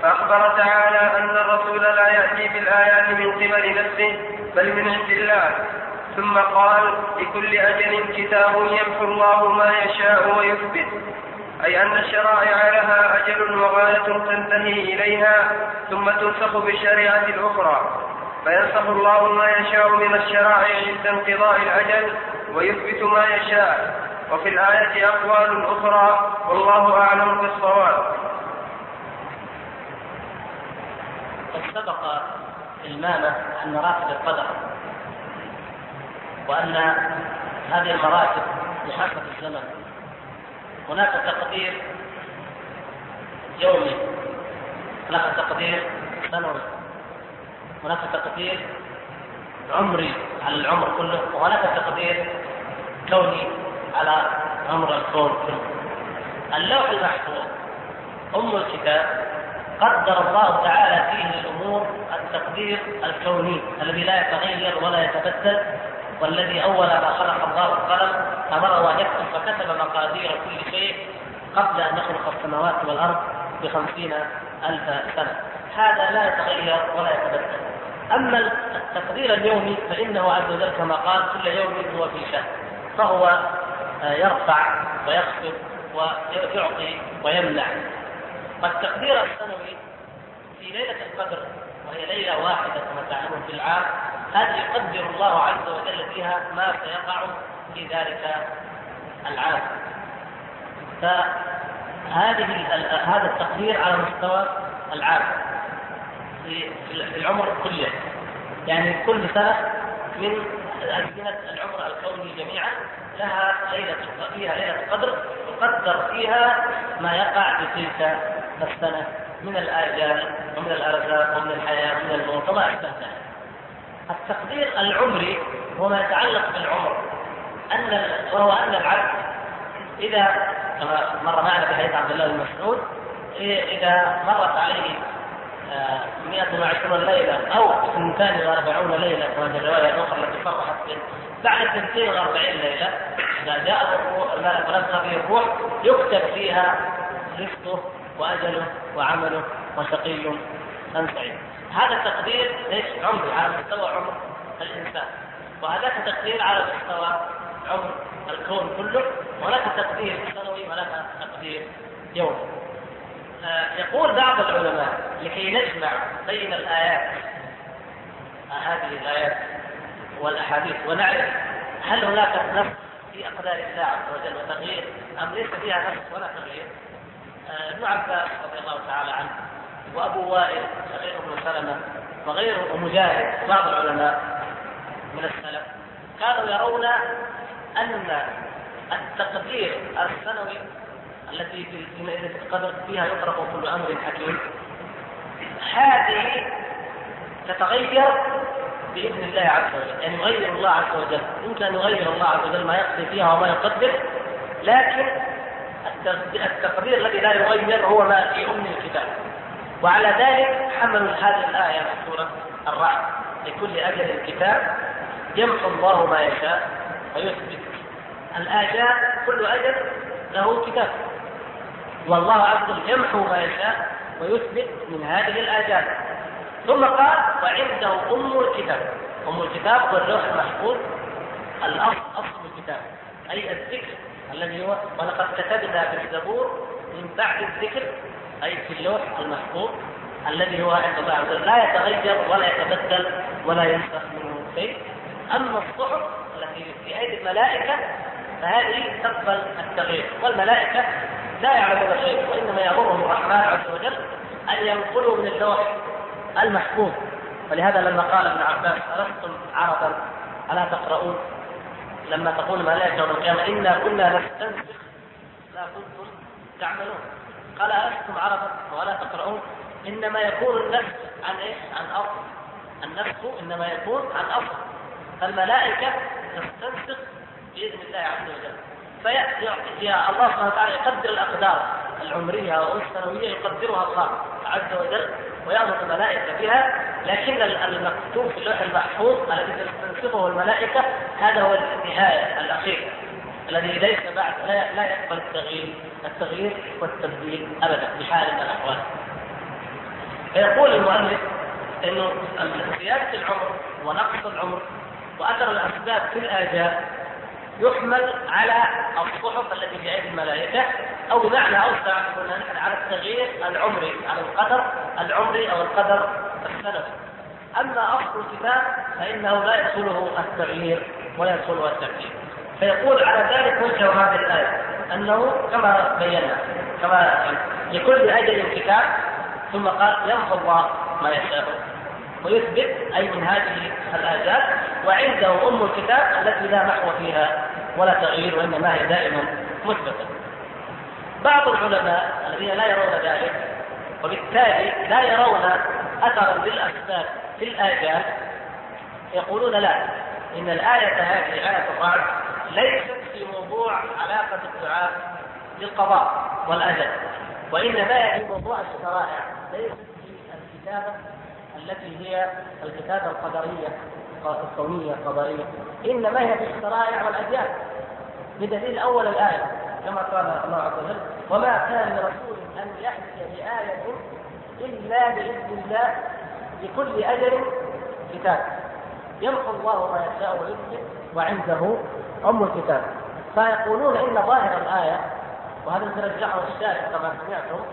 فأخبر تعالى أن الرسول لا يأتي بالآيات من قبل نفسه بل من عند الله. ثم قال لكل أجل كتاب يمحو الله ما يشاء ويثبت. أي أن الشرائع لها أجل وغاية تنتهي إليها ثم تنسخ بالشريعة الأخرى. فينسخ الله ما يشاء من الشرائع عند انقضاء الأجل ويثبت ما يشاء. وفي الآية أقوال أخرى والله أعلم بالصواب. قد سبق المامة أن مراتب القدر وأن هذه المراتب بحسب الزمن هناك تقدير يومي. هناك تقدير سنوي. هناك تقدير عمري على العمر كله وهناك تقدير كوني على عمر الكون كله. اللوح المحفوظ أم الكتاب قدر الله تعالى فيه الأمور التقدير الكوني الذي لا يتغير ولا يتبدل والذي أول ما خلق الله القلم أمره أن يكتب فكتب مقادير كل شيء قبل أن يخلق السماوات والأرض بخمسين ألف سنة. هذا لا يتغير ولا يتبدل. أما التقدير اليومي فإنه عز وجل كما قال كل يوم هو في شأن. فهو آه، يرفع ويخفض ويعطي ويمنع. والتقدير السنوي في ليلة القدر وهي ليلة واحدة كما تعلمون في العام هذه يقدر الله عز وجل فيها ما سيقع في ذلك العام فهذه هذا التقدير على مستوى العام في العمر كله. يعني كل سنة من أزمنة العمر الكوني جميعا لها ليلة فيها ليلة قدر تقدر فيها ما يقع في تلك السنة من الآجال ومن الأرزاق ومن الحياة ومن الموت. وما أشبه ذلك. التقدير العمري هو ما يتعلق بالعمر أن وهو أن العبد إذا كما مر معنا في حديث عبد الله بن مسعود إذا مرت عليه 120 ليلة أو 42 ليلة وهذه الرواية الأخرى التي صرحت به بعد 42 ليلة إذا جاء ونفخ فيه الروح يكتب فيها رزقه وأجله وعمله وشقي. أم سعيد هذا التقدير ليش عمري على مستوى عمر الإنسان. وهذاك تقدير على مستوى عمر الكون كله وهناك تقدير سنوي وهناك تقدير يومي. آه، يقول بعض العلماء لكي نجمع بين الآيات آه، هذه الآيات والأحاديث ونعرف هل هناك نص في أقدار الله عز وجل وتغيير أم ليس فيها نص ولا تغيير؟ آه، ابن عباس رضي الله تعالى عنه وأبو وائل شقيق بن سلمة وغيره ومجاهد بعض العلماء من السلف كانوا يرون أن التقدير السنوي التي فيها يقرأ كل أمر حكيم هذه تتغير بإذن الله عز وجل يعني يغير الله عز وجل يمكن أن يغير الله عز وجل ما يقضي فيها وما يقدر لكن التقدير الذي لا يغير هو ما في أم الكتاب. وعلى ذلك حملوا هذه الآية في سورة الرعد لكل أجل كتاب يمحو الله ما يشاء ويثبت. الآجال كل أجل له كتاب. والله عز وجل يمحو ما يشاء ويثبت من هذه الآجال ثم قال وعنده أم الكتاب. أم الكتاب هو اللوح المحفوظ. الأصل أصل الكتاب. أي الذكر الذي هو ولقد كتبنا في الزبور من بعد الذكر أي في اللوح المحفوظ الذي هو عند الله عز وجل لا يتغير ولا يتبدل ولا ينسخ منه شيء. أما الصحف التي في أيدي الملائكة فهذه تقبل التغيير. والملائكة لا يعلمون شيء وإنما يأمرهم الرحمن عز وجل أن ينقلوا من اللوح المحفوظ. ولهذا لما قال ابن عباس ألستم عربا ألا تقرؤون؟ لما تقول الملائكة يوم القيامة إنا كنا نستنسخ لا كنتم تعملون. قال ألستم عربا ولا تقرؤون. إنما يكون النسخ عن إيش؟ عن أصل. النسخ إنما يكون عن أصل. فالملائكة تستنسخ بإذن الله عز وجل. فيأتي الله سبحانه وتعالى يقدر الأقدار العمرية والسنوية يقدرها الله عز وجل ويأمر الملائكة بها. لكن المكتوب في اللوح المحفوظ الذي تستنسخه الملائكة هذا هو النهاية الأخير الذي ليس بعد لا, لا يقبل التغيير. التغيير والتبديل أبدا بحال من الأحوال فيقول المؤلف إنه زيادة العمر ونقص العمر وأثر الأسباب في الاجال يحمل على الصحف التي في ايدي الملائكه أو بمعنى أوسع قلنا نحن على التغيير العمري على القدر العمري أو القدر السنوي. أما أصل الكتاب فإنه لا يدخله التغيير ولا يدخله التبديل. فيقول على ذلك وجه هذه الآية أنه كما بينا كما لكل أجل كتاب ثم قال يمحو الله ما يشاء ويثبت أي من هذه الاجال وعنده أم الكتاب التي لا محو فيها ولا تغيير وإنما هي دائما مثبتة. بعض العلماء الذين لا يرون ذلك وبالتالي لا يرون اثرا للأسباب في الاجال يقولون لا إن الآية هذه آية الرعد ليست في موضوع علاقة الدعاء بالقضاء والأجل وإنما هي في موضوع الشرائع ليست في الكتابة التي هي الكتابة القدرية الكونيه القضائيه إنما هي في الشرائع والاديان بدليل أول الآية كما قال الله عز وجل وما كان لرسول أن ياتي بآية إلا بإذن الله لكل أجل كتاب. يمحو الله ما يشاء ويثبت وعنده أم الكتاب فيقولون إن ظاهر الآية وهذا ترجحه الشارع كما سمعتم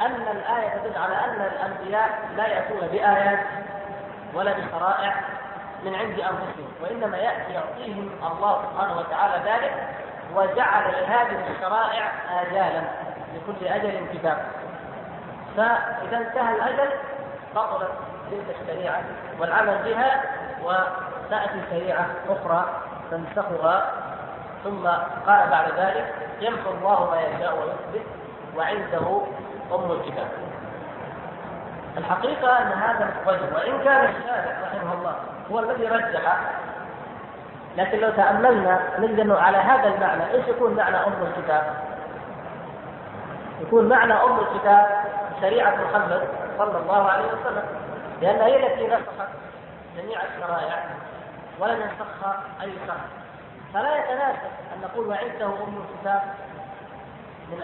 أن الآية تدل على أن الأنبياء لا يأتون بآيات ولا بشرائع من عند أنفسهم وإنما يأتي يعطيهم الله سبحانه وتعالى ذلك وجعل لهذه الشرائع اجالا لكل أجل كتاب. فإذا انتهى الأجل بطلت تلك الشريعة والعمل بها وتاتي شريعة أخرى تنسخها ثم قال بعد ذلك يمحو الله ما يشاء ويثبت وعنده أم الكتاب الحقيقة أن هذا الرجل وإن كان الشارع رحمه الله هو الذي رجح لكن لو تأملنا نجد أنه على هذا المعنى إيش يكون معنى أم الكتاب؟ يكون معنى أم الكتاب شريعة محمد صلى الله عليه وسلم لأنها هي التي نسخت جميع الشرائع ولم ينسخها أي شخص فلا يتناسب أن نقول وعنده أم الكتاب من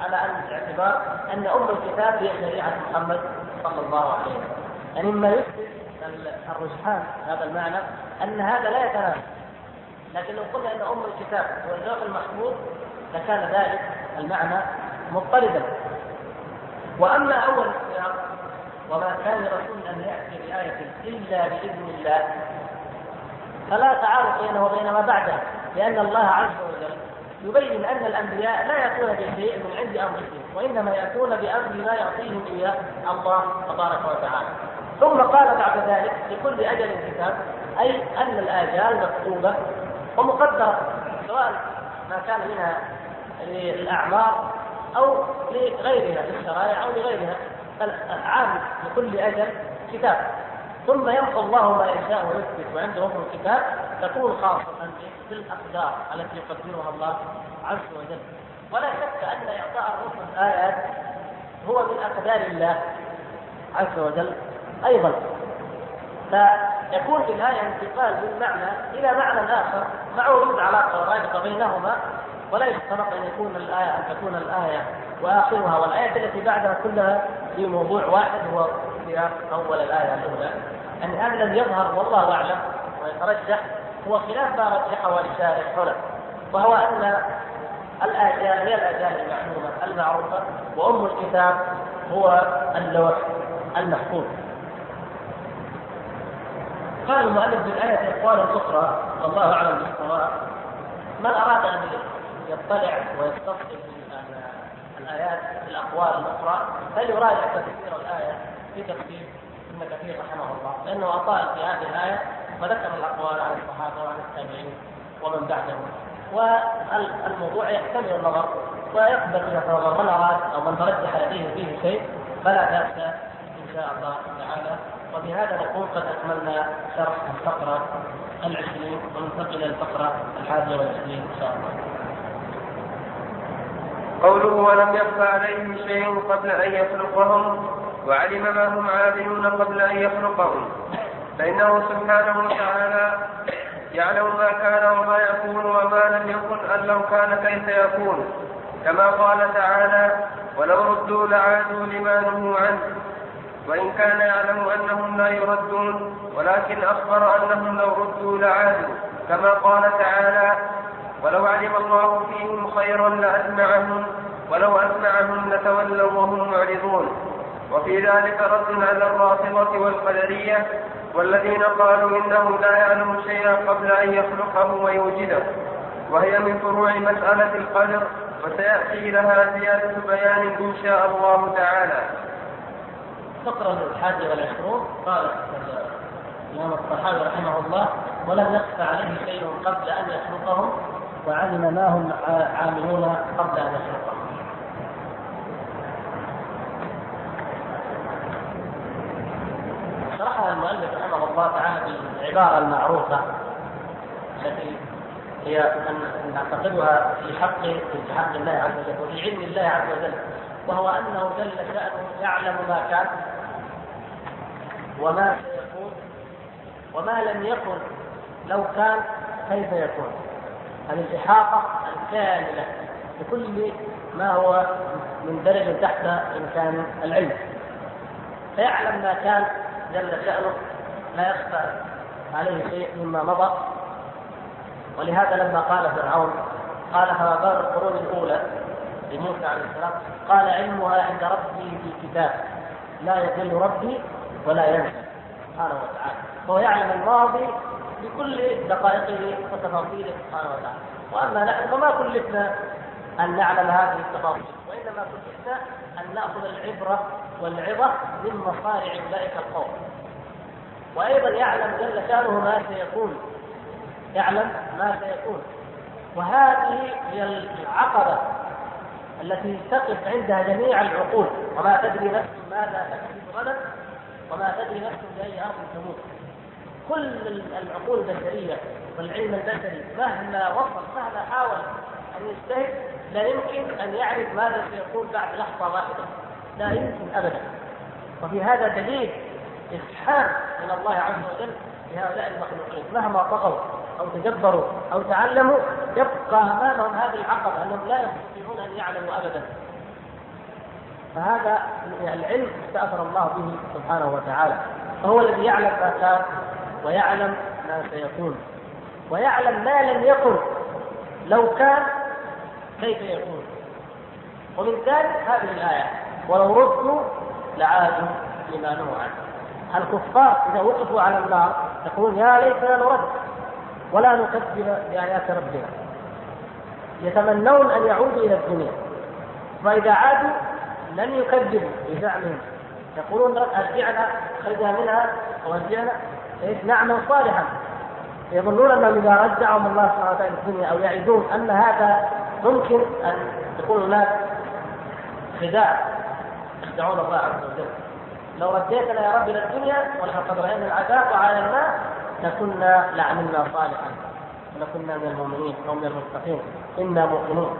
على أن اعتبار أن أم الكتاب هي شريعة محمد صلى الله عليه وسلم. يعني مما يثبت الرجحان هذا المعنى أن هذا لا يتناسب. لكن لو قلنا أن أم الكتاب هو اللوح المحفوظ لكان ذلك المعنى مضطردا. وأما أول السياق وما كان لرسول أن يأتي بآية إلا بإذن الله فلا تعارض بينه وبين ما بعده لأن الله عز وجل يبين أن الأنبياء لا يأتون بشيء من عند أنفسهم وإنما يأتون بأمر ما يعطيهم اياه الله تبارك وتعالى. ثم قال بعد ذلك لكل أجل كتاب أي أن الآجال مكتوبة ومقدرة سواء ما كان منها للأعمار أو لغيرها للشرائع أو لغيرها العام لكل أجل كتاب. ثم يمحو الله ما يشاء ويثبت وعنده حكم الكتاب تكون خاصة بالأقدار التي يقدرها الله عز وجل. ولا شك أن إعطاء الرسل الآيات هو من أقدار الله عز وجل أيضا. فيكون في الآية انتقال من معنى إلى معنى آخر مع وجود علاقة ورابطة بينهما ولا يشترط أن يكون الآية أن تكون الآية وآخرها. والآية التي بعدها كلها في موضوع واحد هو سياق أول الآية الأولى. أن هذا الذي يظهر والله أعلم ويترجح هو خلاف ما رجحه الشارع هنا. وهو أن الآجال هي الآجال المعلومة المعروفة وأم الكتاب هو اللوح المحفوظ. قال المؤلف في الآية أقوالا أخرى والله أعلم بالصواب من أراد أن يطلع ويستفصل الآيات في الأقوال الأخرى فليراجع تفسير الآية في تفسير ابن كثير رحمه الله لأنه أطال في هذه الآية وذكر الأقوال عن الصحابة وعن التابعين ومن بعدهم والموضوع يحتمل النظر ويقبل إذا نظر من أراد أو من ترجح لديه فيه شيء فلا بأس إن شاء الله تعالى وبهذا نكون قد أكملنا شرح الفقرة العشرين وننتقل إلى الفقرة الحادية والعشرين إن شاء الله. قوله ولم يخفى عليهم شيء قبل أن يخلقهم وعلم ما هم عاملون قبل أن يخلقهم. فإنه سبحانه وتعالى يعلم ما كان وما يكون وما لم يكن أن لو كان كيف يكون. كما قال تعالى ولو ردوا لعادوا لما نهوا عنه. وإن كان يعلم أنهم لا يردون ولكن أخبر أنهم لو ردوا لعادوا. كما قال تعالى ولو علم الله فيهم خيرا لأسمعهم ولو أسمعهم لتولوا وهم معرضون. وفي ذلك رد على الرافضة والقدرية والذين قالوا إنه لا يعلم شيئا قبل أن يخلقه ويوجده. وهي من فروع مسألة القدر وسيأتي لها زيادة بيان إن شاء الله تعالى. الفقرة الحادية والعشرون قال الإمام الطحاوي رحمه الله ولم يخفى عليه شيء قبل أن يخلقهم وعلم ما هم عاملون قبل أن يخلقهم شرحها المؤلف رحمه الله تعالى بالعبارة المعروفة التي هي أن نعتقدها في حق في حق الله عز وجل وفي علم الله عز وجل وهو أنه جل شأنه يعلم ما كان وما سيكون وما لم يكن لو كان كيف يكون. الالتحاقة الكاملة بكل ما هو من درجة تحت إمكان العلم. فيعلم ما كان جل شأنه لا يخفى عليه شيء مما مضى. ولهذا لما قال فرعون قال فما القرون الأولى لموسى عليه السلام قال علمها عند ربي في كتاب لا يضل ربي ولا ينسى. سبحانه وتعالى. هو يعلم الماضي بكل دقائقه وتفاصيله سبحانه وتعالى. وأما نحن فما كلفنا أن نعلم هذه التفاصيل وإنما كلفنا أن نأخذ العبرة والعظة من مصارع أولئك القوم. وأيضا يعلم جل شأنه ما سيكون يعلم ما سيكون. وهذه هي العقبة التي تقف عندها جميع العقول. وما تدري نفس ماذا تكسب غدا وما تدري نفس باي ارض تموت. كل العقول البشرية والعلم البشري مهما وصل مهما حاول أن يجتهد لا يمكن أن يعرف ماذا سيكون بعد لحظة واحدة. لا يمكن ابدا. وفي هذا دليل اسحاق من الله عز وجل لهؤلاء المخلوقين. مهما طغوا أو تجبروا أو تعلموا يبقى امامهم هذه العقبة أنهم لا يستطيعون أن يعلموا ابدا. فهذا العلم استأثر الله به سبحانه وتعالى. فهو الذي يعلم ما كان ويعلم ما سيكون ويعلم ما لم يكن لو كان كيف يكون ومن ذلك هذه الآية ولو ردوا لعادوا لما نهوا عنه. الكفار إذا وقفوا على النار يقولون يا ليتنا نرد ولا نكذب بآيات ربنا. يتمنون أن يعودوا إلى الدنيا. فإذا عادوا لم يكذبوا بزعمهم. يقولون أرجعنا خرجنا منها ورجعنا نعمل صالحا. يظنون انهم إذا رجعهم الله سبحانه وتعالى الدنيا أو يعدون أن هذا ممكن أن يكون هناك خداع يخدعون الله عز وجل. لو رديتنا يا رب إلى الدنيا ولقد رأينا العذاب وعايناه لكنا لعملنا صالحا. ولكنا من المؤمنين ومن المتقين. إنا موقنون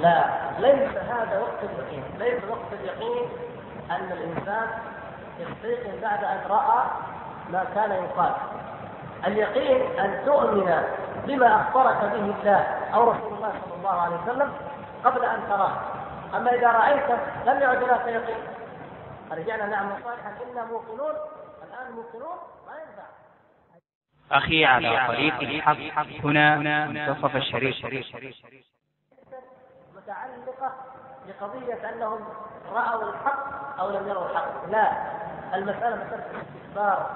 لا ليس هذا وقت اليقين. ليس وقت اليقين أن الإنسان يستيقن بعد أن رأى ما كان يقال. اليقين أن تؤمن بما أخبرك به الله أو رسول الله صلى الله عليه وسلم قبل أن تراه. أما إذا رأيته لم يعد لك يقين. رجعنا نعمل صالحا. أنا موقنون الآن موقنون ما ينفع. أخي على طريق الحق هنا منتصف الشريف. متعلقة بقضية أنهم رأوا الحق أو لم يروا الحق. لا المسألة مسألة استكبار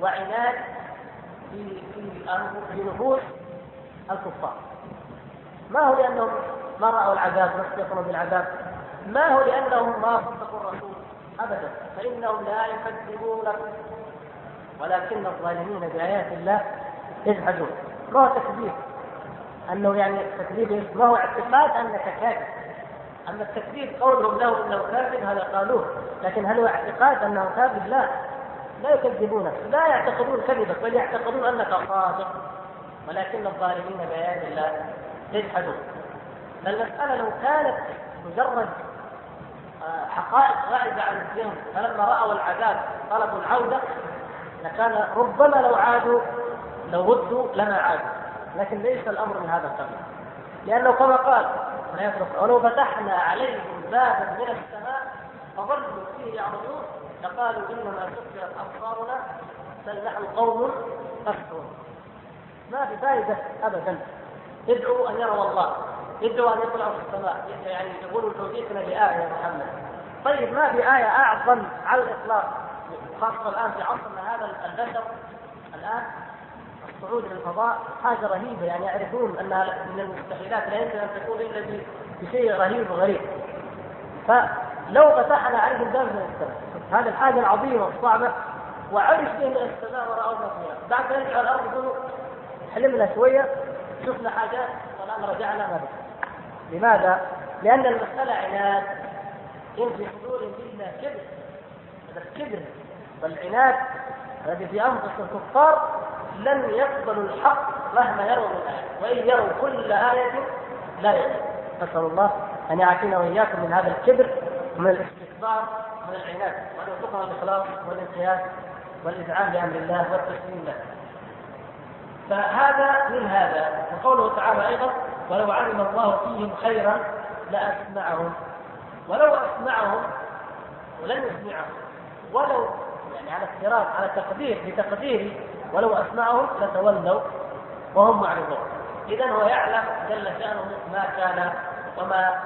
وعناد في في نفوس الكفار. ما هو لأنهم ما رأوا العذاب؟ ما استيقنوا بالعذاب؟ ما هو لأنهم ما صدقوا الرسول؟ أبدا. فإنهم لا يكذبونك ولكن الظالمين بآيات الله يجحدون. ما هو تكذيب أنه يعني تكذيب ما هو اعتقاد انك كاذب أما التكذيب قولهم له إنه كاذب هذا قالوه. لكن هل هو اعتقاد أنه كاذب؟ لا. لا يكذبونك لا يعتقدون كذبك بل يعتقدون أنك صادق. ولكن الظالمين بايات الله. يجحدون فالمساله لو كانت مجرد آه، حقائق غائبة عن الذهن فلما رأوا العذاب طلبوا العودة لكان ربما لو عادوا لو ردوا لما عادوا. لكن ليس الأمر من هذا القبيل. لأنه كما قال ولو فتحنا عليهم بابا من السماء فظلوا فيه يعرضون. لقالوا إنما سكرت أبصارنا بل نحن قوم مسحورون ما في فائده ابدا. ادعوا أن يروا الله. ادعوا أن يطلعوا في السماء. يعني يقولوا توجيهنا بايه يا محمد. طيب ما في آية أعظم على الإطلاق؟ خاصة الآن في عصرنا هذا البشر. الآن الصعود إلى الفضاء حاجة رهيبة. يعني يعرفون انها من المستحيلات لا يمكن أن تكون إلا بشيء رهيب وغريب. فلو فتحنا عليهم باب من السماء هذه الحاجة العظيمة الصعبه وعرف به من السماء ورأوا ما فيها بعد ذلك على الأرض حلمنا شوية شفنا حاجات والان رجعنا ما لماذا؟ لأن المسألة عناد. إن في صدور منا كبر. هذا الكبر والعناد الذي في أنفس الكفار. لن يقبلوا الحق مهما يروا من آية. وإن يروا كل آية لا يقبل. نسأل الله أن يعافينا وإياكم من هذا الكبر ومن الاستكبار ومن العناد وأن يرزقنا الإخلاص والانقياد والإذعان بأمر الله والتسليم له. فهذا من هذا. وقوله تعالى أيضا ولو علم الله فيهم خيرا لأسمعهم. ولو أسمعهم ولن يسمعهم. ولو يعني على افتراض على تقدير بتقدير ولو أسمعهم لتولوا وهم معرضون. اذا هو يعلم جل شأنه ما كان وما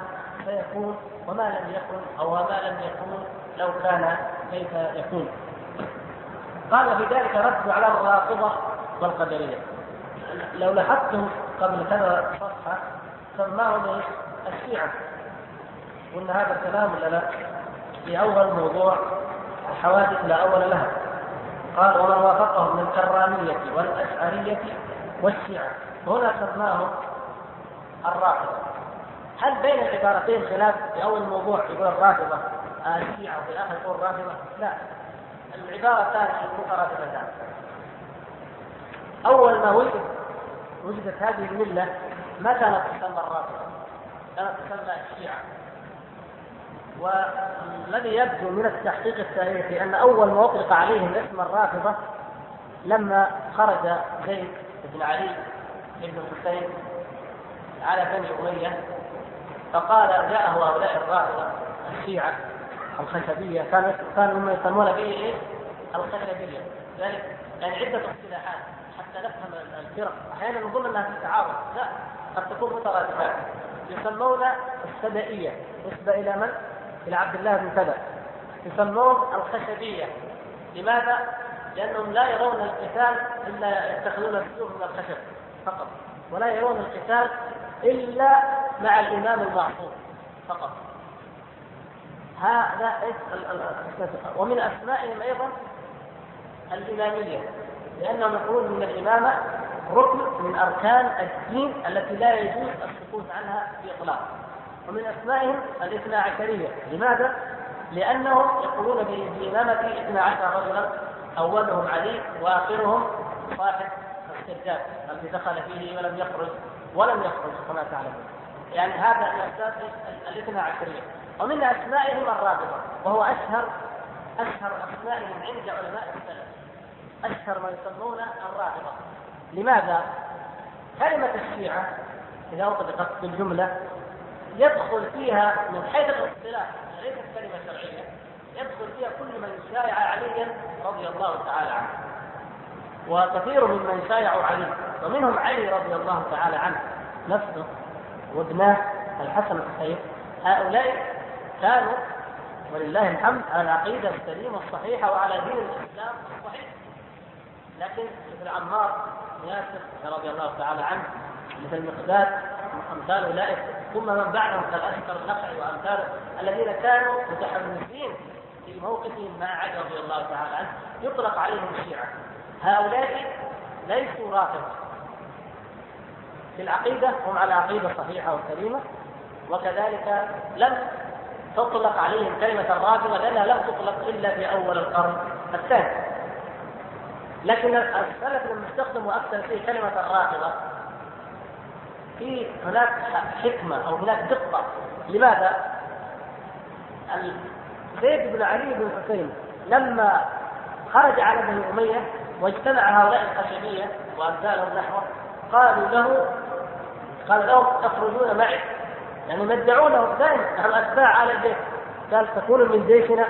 سيكون وما لم يكن أو ما لم يكون لو كان كيف يكون. قال في ذلك رد على الرافضة والقدرية. لو لاحظتم قبل كذا صفحة سماهم الشيعة. قلنا هذا الكلام ولا لا؟ في أول موضوع الحوادث لا أول لها. قال ومن وافقهم من الكرامية والأشعرية والشيعة. هنا سماهم الرافضة. هل بين العبارتين خلاف في أول موضوع يقول الرافضة آه الشيعة وفي الآخر يقول الرافضة؟ لا. العبارتان مترادفتان أول ما وجد وجدت هذه الملة ما كانت تسمى الرافضة كانت تسمى الشيعة. والذي يبدو من التحقيق التاريخي أن أول ما أطلق عليهم اسم الرافضة لما خرج زيد بن علي بن الحسين على بني أمية فقال جاءه هؤلاء الرافضة الشيعة الخشبية. كان كانوا مما يسمون به إيه؟ الخشبية. ذلك يعني عدة اصطلاحات حتى نفهم الفرق. أحيانا نظن إنها تتعارض لا قد تكون مترادفات. يسمون السبائيه نسبه إلى من؟ إلى عبد الله بن سبأ يسمون الخشبية. لماذا؟ لأنهم لا يرون القتال إلا يتخذون السيوف من الخشب فقط ولا يرون القتال إلا مع الإمام المعصوم فقط. هذا ومن أسمائهم أيضا الإمامية لأنهم يقولون من الإمامة ركن من أركان الدين التي لا يجوز السكوت عنها بإطلاق. ومن أسمائهم الاثنا عشرية. لماذا؟ لأنهم يقولون بإمامة اثنا عشر رجلا أولهم علي وآخرهم صاحب السجاد الذي دخل فيه ولم يخرج ولم يخرج كما تعلمون. يعني هذا من أسباب الاثنا عشرية. ومن أسمائهم الرابطة وهو أشهر أشهر أسمائهم عند علماء السلف. أشهر ما يسمون الرابطة لماذا؟ كلمة الشيعة إذا أطلقت بالجملة يدخل فيها من حيث الاصطلاح ليست كلمة شرعية يدخل فيها كل من شايع عليا رضي الله تعالى عنه. وكثير ممن شايعوا علي ومنهم علي رضي الله تعالى عنه. نفسه وابناه الحسن الحسين هؤلاء كانوا ولله الحمد على العقيدة السليمة الصحيحة وعلى دين الإسلام الصحيح. لكن مثل عمار ياسر رضي الله تعالى عنه مثل مقداد أمثال أولئك ثم من بعدهم كالاشكر النخعي وأمثاله الذين كانوا متحمسين في موقفهم مع علي رضي الله تعالى عنه يطلق عليهم الشيعة. هؤلاء ليسوا رافضة. في العقيدة هم على عقيدة صحيحة وسليمه وكذلك لم تطلق عليهم كلمة الرافضة لأنها لم تطلق إلا في أول القرن الثاني. لكن السلف لما استخدموا أكثر فيه كلمة الرافضة. في هناك حكمة أو هناك دقة. لماذا؟ زيد بن علي بن الحسين لما خرج على بني أمية واجتمع هؤلاء الخشبية وأمثالهم نحوه قالوا له قال لهم تخرجون معي. يعني مدعونه دائما نحن أتباع على البيت. قال تكون من جيشنا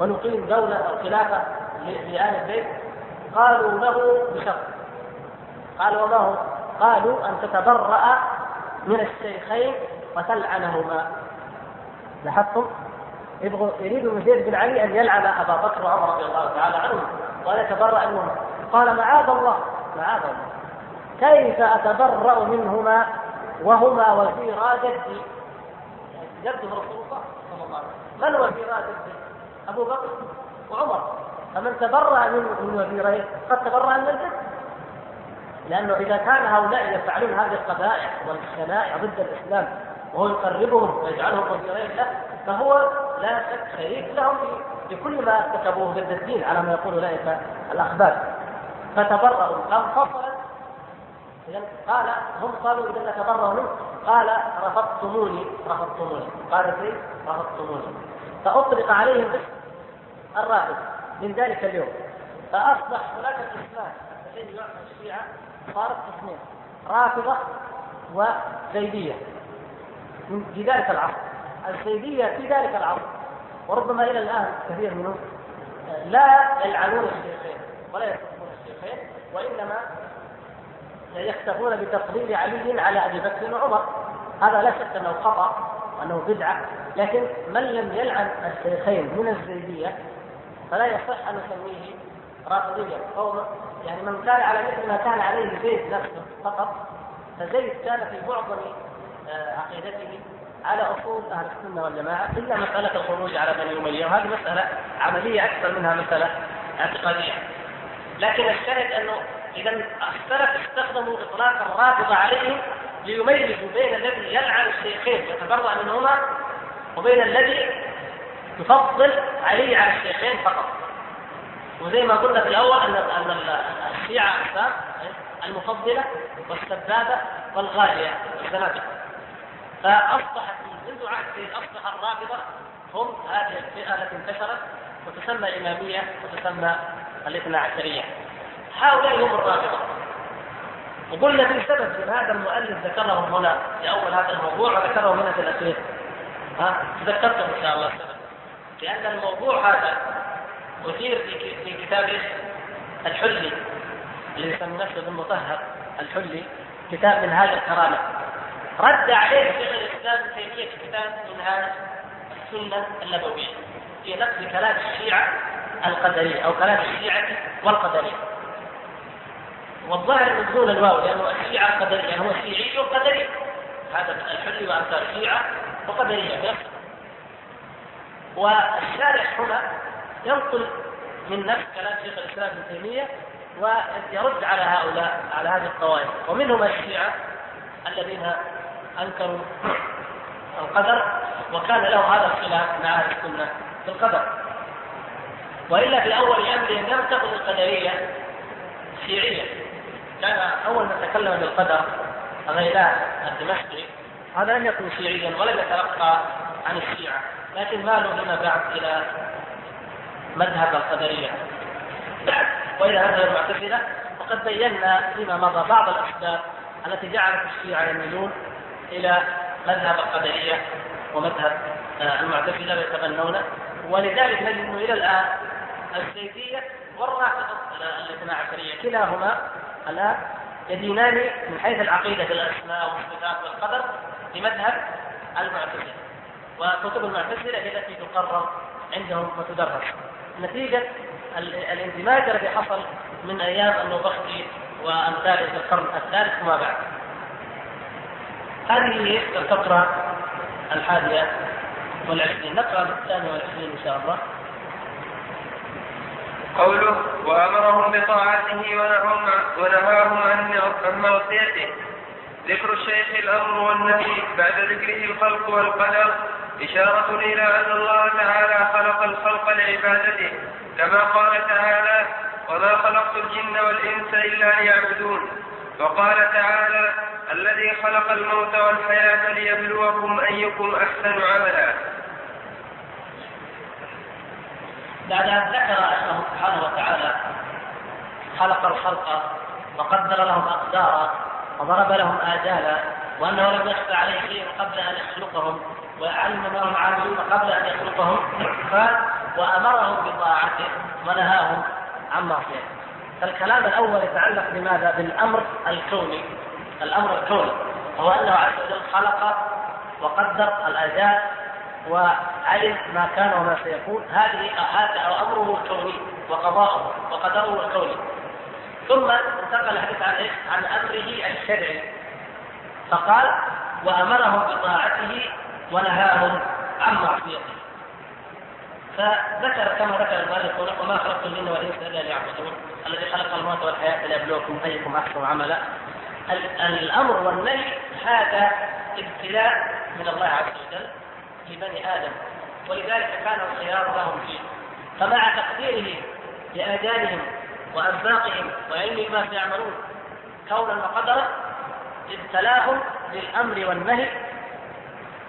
ونقيم دولة أو خلافة لآل البيت. قالوا له بشرط. قال وما هو؟ قالوا أن تتبرأ من الشيخين وتلعنهما. لاحظتم؟ يبغوا يريد زيد بن علي أن يلعن أبا بكر وعمر رضي الله تعالى عنهم وأن يتبرأ منهما قال معاذ الله معاذ الله. كيف أتبرأ منهما وهما وزيرا جدي؟ جده رسول الله صلى الله عليه وسلم. من وزيرا جده؟ أبو بكر وعمر. فمن تبرأ من وزيرين قد تبرأ من الجد. لأنه إذا كان هؤلاء يفعلون هذه القبائح والشنائع ضد الإسلام وهو يقربهم ويجعلهم وزيرين له فهو لا شك شريك لهم في كل ما ارتكبوه ضد الدين على ما يقول أولئك الأخبار. فتبرأوا. انفصلت إذا قال هم قالوا إذا نتبرأ منه. قال رفضتموني رفضتموني. قال زيد رفضتموني. فأطلق عليهم اسم الرافض من ذلك اليوم. فأصبح هناك الإسلام الذي يعمل الشيعة صارت قسمين رافضة وزيدية. في ذلك العصر. الزيدية في ذلك العصر. وربما إلى الآن كثير منهم لا يلعنون الشيخين ولا يسبون الشيخين وإنما يكتفون بتفضيل علي على أبي بكر وعمر. هذا لا شك أنه خطأ وأنه بدعة لكن من لم يلعن الشيخين من الزيدية فلا يصح أن نسميه رافضيا أو يعني من كان على مثل ما كان عليه زيد نفسه فقط فزيد كان في معظم آه، عقيدته على أصول أهل السنة والجماعة إلا مسألة الخروج على بني اميه وهذه مسألة عملية أكثر منها مسألة اعتقادية. لكن الشاهد أنه إذا السلف استخدموا اطلاق الرافضه عليهم ليميزوا بين الذي يلعن الشيخين يتبرأ منهما وبين الذي يفضل علي على الشيخين فقط. وزي ما قلنا في الأول أن أن الشيعة اقسام المفضلة والسبابة والغالية والزنادقه فأصبحت منذ عهد أصبح الرافضة هم هذه الفئة التي انتشرت وتسمى الاماميه وتسمى الاثنا عشرية. هؤلاء هم الرافضة. وقلنا في سبب هذا المؤلف ذكره هنا في أول هذا الموضوع وذكره هنا في الأخير. ها؟ تذكرتم إن شاء الله السبب لأن الموضوع هذا أثير في في كتاب الحلي اللي يسمى نفسه بالمطهر الحلي كتاب من هذا الكرامة. رد عليه شيخ الإسلام ابن تيمية في كتاب منهاج السنة النبوية في نقد كلام الشيعة القدرية أو كلام الشيعة والقدرية. والظاهر من دون الواو لأنه الشيعة القدرية يعني هو شيعي قدري هذا الحلي وأمثال الشيعة وقدرية. والشارح هنا ينقل من نفس كلام شيخ الإسلام ابن تيمية ويرد على هؤلاء على هذه الطوائف. ومنهم الشيعة الذين أنكروا القدر وكان لهم هذا الخلاف مع أهل السنة في القدر. وإلا في أول امرهم لم تكن القدرية شيعية. كان أول من تكلم بالقدر غيلان الدمشقي. هذا لم يكن شيعيا ولم يتلقى عن الشيعة. لكن مالوا فيما بعد إلى مذهب القدرية. وإلى مذهب المعتزلة وقد بينا فيما مضى بعض الاسباب التي جعلت الشيعة يميلون إلى مذهب القدرية ومذهب آه، المعتزلة ويتبنونه. ولذلك نجد إنه إلى الآن الزيدية والرافضه الاثنا عشريه كلاهما الان يدينان من حيث العقيدة في الاسماء والصفات والقدر بمذهب المعتزلة. وكتب المعتزلة هي التي تقرر عندهم وتدرس. نتيجة الاندماج الذي حصل من أيام النوبختي وامثاله في القرن الثالث وما بعد. هذه هي الفقره الحادية والعشرين. نقرأ الثانية والعشرين إن شاء الله. قوله وأمرهم بطاعته ونهاهم ونهاهم عن معصيته ذكر الشيخ الأمر والنهي بعد ذكره الخلق والقدر إشارة إلى أن الله تعالى خلق الخلق لعبادته كما قال تعالى وما خلقت الجن والإنس إلا ليعبدون وقال تعالى الذي خلق الموت والحياة ليبلوكم أيكم أحسن عملا بعد أن ذكر أنه سبحانه وتعالى خلق الخلق وقدر لهم أقدارا وضرب لهم آجالا وأنه لم يخفى عليه شيء قبل أن يخلقهم وعلم ما هم عاملون قبل أن يخلقهم قال وأمرهم بطاعته ونهاهم عن معصيته فالكلام الأول يتعلق بماذا؟ بالأمر الكوني. الأمر الكوني. هو أنه عز وجل خلق وقدر الآجال وعلم ما كان وما سيكون. هذه هذا أمره الكوني وقضاؤه وقدره الكوني. ثم انتقل الحديث عن؟ عن أمره الشرعي. فقال وأمرهم بطاعته ونهاهم عن معصيته. فذكر كما ذكر المؤلف وما خلقت الجن والإنس إلا ليعبدون الذي خلق الموت والحياة ليبلوكم أيكم أحسن عملا. الأمر والنهي هذا ابتلاء من الله عز وجل لبني آدم. ولذلك كان الخيار لهم فيه. فمع تقديره لاجالهم وارزاقهم وعلم ما سيعملون كونا وقدرا ابتلاهم بالامر والنهي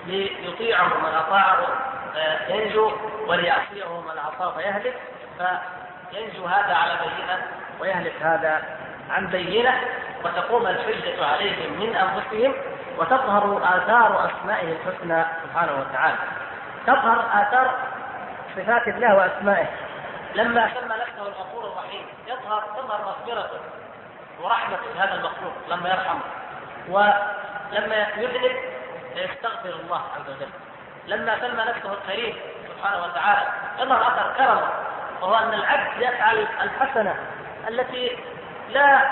ليطيعه من اطاعه ينجو وليعصيه من عصاه فيهلك. فينجو هذا على بينة ويهلك هذا عن بينة وتقوم الحجة عليهم من أنفسهم وتظهر آثار أسمائه الحسنى سبحانه وتعالى. تظهر آثار صفات الله وأسمائه. لما سمى نفسه الغفور الرحيم يظهر تظهر مغفرته ورحمته لهذا المخلوق لما يرحمه. ولما يذنب يستغفر الله عز وجل. لما سمى نفسه الكريم سبحانه وتعالى يظهر أثر كرمه وهو أن العبد يفعل الحسنة التي لا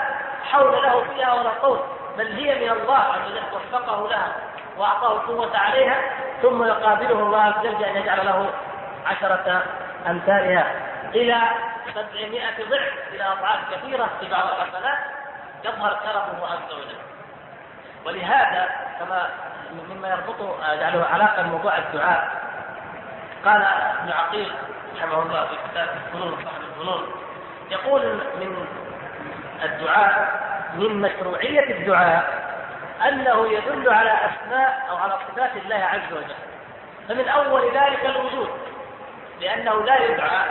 حول له فيها ولا قوت بل هي من الله عز وجل وفقه لها وأعطاه القوة عليها ثم يقابله الله عز وجل بأن يجعل له عشرة أمثالها إلى سبعمائة ضعف إلى أضعاف كثيرة في بعض الحسنات يظهر كرمه عز وجل. ولهذا كما مما يربط له علاقة بموضوع الدعاء. قال ابن عقيل رحمه الله في كتاب الفنون صاحب الفنون يقول من الدعاء من مشروعية الدعاء أنه يدل على أسماء أو على صفات الله عز وجل. فمن أول ذلك الوجود لأنه لا يدعى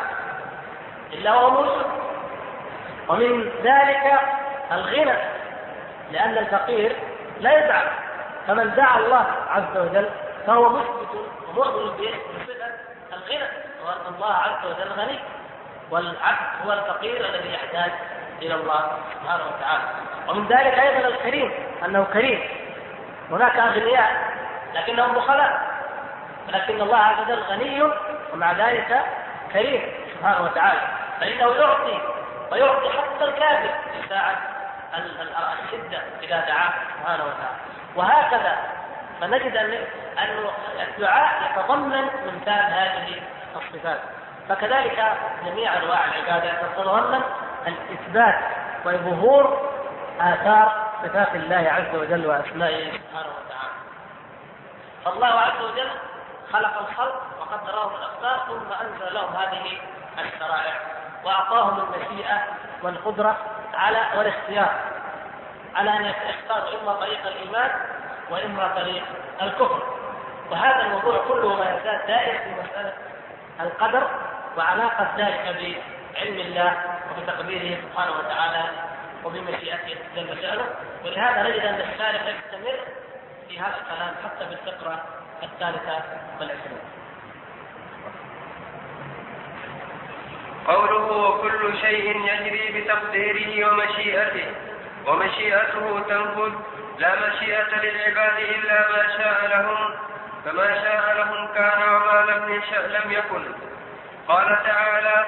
إلا وهو موجود. ومن ذلك الغنى لأن الفقير لا يدعى. فمن دعا الله عز وجل فهو مثبت ومؤمن بصفة الغنى وأن الله عز وجل غني والعبد هو الفقير الذي يحتاج إلى الله سبحانه وتعالى. ومن ذلك أيضا الكريم أنه كريم. هناك أغنياء لكنهم بخلاء ولكن الله عز وجل غني ومع ذلك كريم سبحانه وتعالى. فإنه يعطي ويعطي حتى الكافر في ساعة الشدة إذا دعاه سبحانه وتعالى. وهكذا. فنجد أن الدعاء يتضمن مثال هذه الصفات فكذلك جميع أنواع العبادة تتضمن الإثبات وظهور آثار صفات الله عز وجل وأسمائه سبحانه وتعالى. فالله عز وجل خلق الخلق وقدر لهم الأسباب ثم أنزل لهم هذه الشرائع وأعطاهم المشيئة والقدرة على والاختيار. على أن يختاروا إما طريق الإيمان وإما طريق الكفر. وهذا الموضوع كله ما يزال دائر في مسألة القدر وعلاقة ذلك بعلم الله وبتقديره سبحانه وتعالى وبمشيئته جل شأنه. ولهذا نجد أن الشارع يستمر في هذا الكلام حتى في الفقرة الثالثة والعشرين قوله وكل شيء يجري بتقديره ومشيئته. ومشيئته تنفذ. لا مشيئة للعباد إلا ما شاء لهم. فما شاء لهم كان وما لم يشأ لم يكن. قال تعالى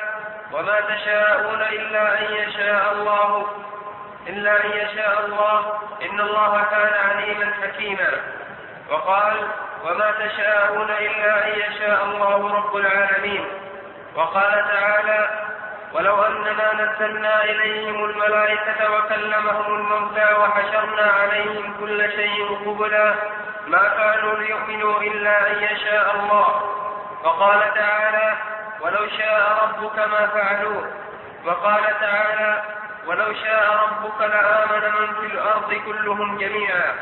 وما تشاءون إلا أن يشاء الله. إلا أن يشاء الله. إن الله كان عليما حكيما. وقال وما تشاءون إلا أن يشاء الله رب العالمين. وقال تعالى ولو أننا نزلنا إليهم الملائكة وكلمهم الموتى وحشرنا عليهم كل شيء قبلا ما كانوا ليؤمنوا إلا أن يشاء الله. وقال تعالى ولو شاء ربك ما فعلوه. وقال تعالى ولو شاء ربك لآمن من في الأرض كلهم جميعا.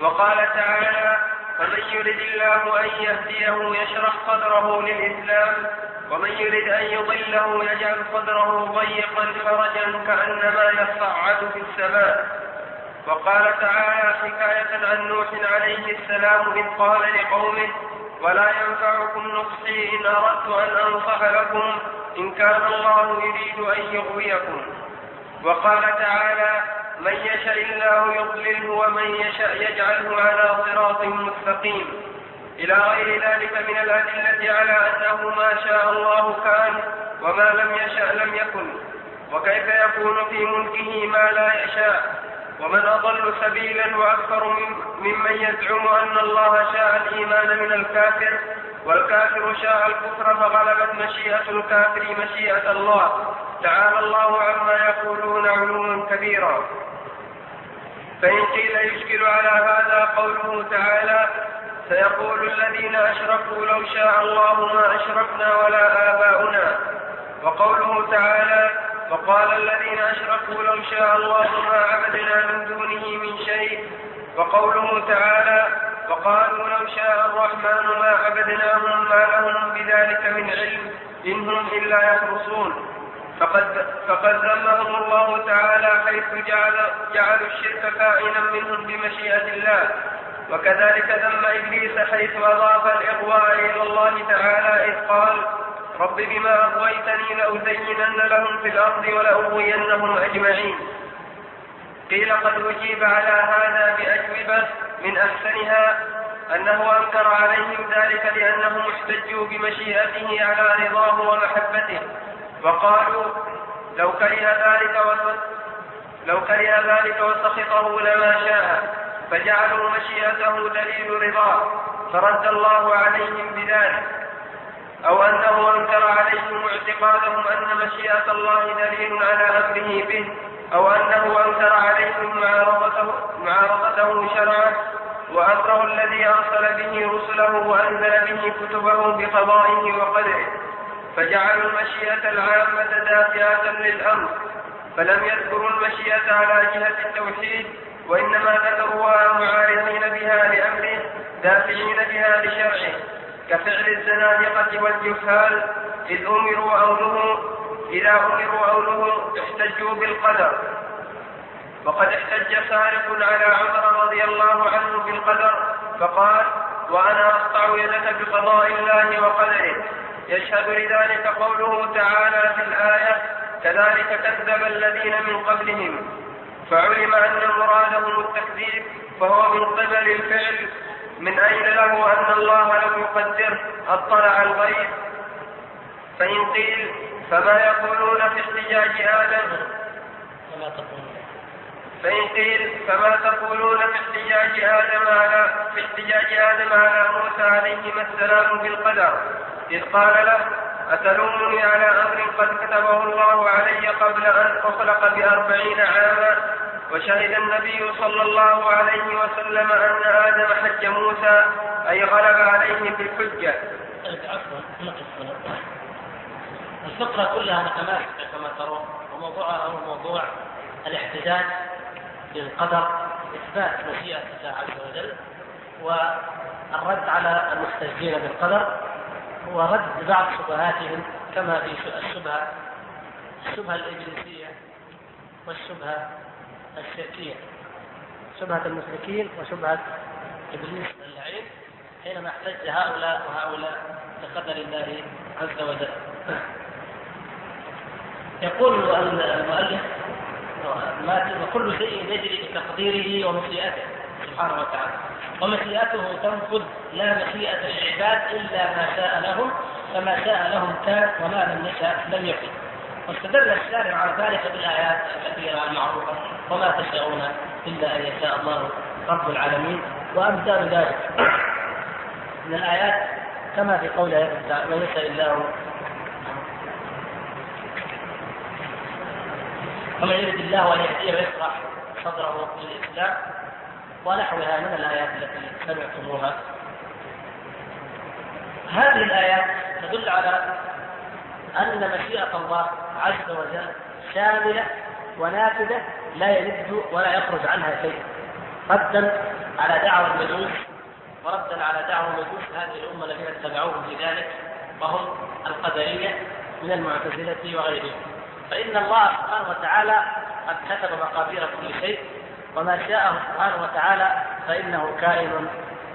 وقال تعالى فمن يرد الله أن يهديه يشرح صدره للإسلام ومن يرد أن يضله يجعل صدره ضيقا حرجا كأنما يصعد في السماء. وقال تعالى حكاية عن نوح عليه السلام إذ قال لقومه ولا ينفعكم نصحي إن أردت أن أنصح لكم إن كان الله يريد أن يغويكم. وقال تعالى من يشاء الله يضلله ومن يشاء يجعله على صراط مستقيم. إلى غير ذلك من الأدلة على أنه ما شاء الله كان وما لم يشاء لم يكن. وكيف يكون في ملكه ما لا يشاء؟ ومن أضل سبيلا وأكثر ممن يزعم أن الله شاء الإيمان من الكافر والكافر شاء الكفر فغلبت مشيئة الكافر مشيئة الله. تعالى الله عما يقولون علوا كبيرا. فإن قيل يشكل على هذا قوله تعالى سيقول الذين أشركوا لو شاء الله ما أشركنا ولا آباؤنا. وقوله تعالى وقال الذين أشركوا لو شاء الله ما عبدنا من دونه من شيء. وقوله تعالى وقالوا لو شاء الرحمن ما عبدناهم ما لهم بذلك من علم إن هم إلا يخرصون. فقد فقد ذمهم الله تعالى حيث جعل جعلوا الشرك كائنا منهم بمشيئة الله. وكذلك ذم إبليس حيث أضاف الإغواء إلى الله تعالى إذ قال رب بما أغويتني لأزينن لهم في الأرض ولأغوينهم أجمعين. قيل قد أجيب على هذا بأجوبة من أحسنها أنه أنكر عليهم ذلك لأنهم احتجوا بمشيئته على رضاه ومحبته وقالوا لو كره ذلك لو كره ذلك وسخطه لما شاء. فجعلوا مشيئته دليل رضاه فرد الله عليهم بذلك. أو أنه أنكر عليهم اعتقادهم أن مشيئة الله دليل على أمره به أو أنه أنكر عليهم معارضته, معارضته شرعه وأمره الذي أرسل به رسله وأنزل به كتبه بقضائه وقدره. فجعلوا المشيئة العامة دافعة للأمر فلم يذكروا المشيئة على جهة التوحيد وإنما ذكروها معارضين بها لأمره دافعين بها لشرعه كفعل الزنادقة والجهال إذ أمروا أو إذا أمروا أو احتجوا بالقدر. وقد احتج سارق على عمر رضي الله عنه بالقدر فقال وأنا أقطع يدك بقضاء الله وقدره. يشهد لذلك قوله تعالى في الآية كذلك كذب الذين من قبلهم. فعلم أن مرادهم التكذيب فهو من قبل الفعل. من أين له أن الله لم يقدره أطلع الغيب. فإن قيل فما يقولون في احتجاج آدم؟ كما تقول فإن قيل فما تقولون في احتجاج آدم على في احتجاج آدم على موسى عليهما السلام بالقدر؟ إذ قال له أتلومني على أمر قد كتبه الله علي قبل أن أخلق بأربعين عاما؟ وشهد النبي صلى الله عليه وسلم أن آدم حج موسى أي غلب عليه بالحجة الفقرة كلها متماسكة كما ترون وموضوعها هو موضوع الاحتجاج بالقدر إثبات مشيئة الله عز وجل والرد على المستجدين بالقدر ورد بعض شبهاتهم كما في الشبهة الشبهة الإبليسية والشبهة الشركية. شبهة المشركين وشبهة إبليس اللعين حينما احتج هؤلاء وهؤلاء بقدر الله عز وجل. يقول المؤلف وكل شيء يجري بتقديره ومشيئته. سبحانه وتعالى. ومشيئته تنفذ لا مشيئة للعباد إلا ما شاء لهم فما شاء لهم كان وما لم يشاء لم يكن. واستدل الشارع على ذلك بالآيات الكثيرة المعروفة وما تشاءون إلا أن يشاء الله رب العالمين. وأمثال ذلك من الآيات كما في قوله يشاء الله ومن يرد الله أن يهديه ويشرح صدره للاسلام ونحوها من الآيات التي سمعتموها؟ هذه الآيات تدل على أن مشيئة الله عز وجل شاملة ونافذة لا يلد ولا يخرج عنها شيء. ردا على دعوى المجوس وردا على دعوى المجوس هذه الأمة الذين اتبعوهم في ذلك وهم القدرية من المعتزلة وغيرهم. فإن الله سبحانه وتعالى قد كتب مقادير كل شيء وما شاءه سبحانه وتعالى فإنه كائن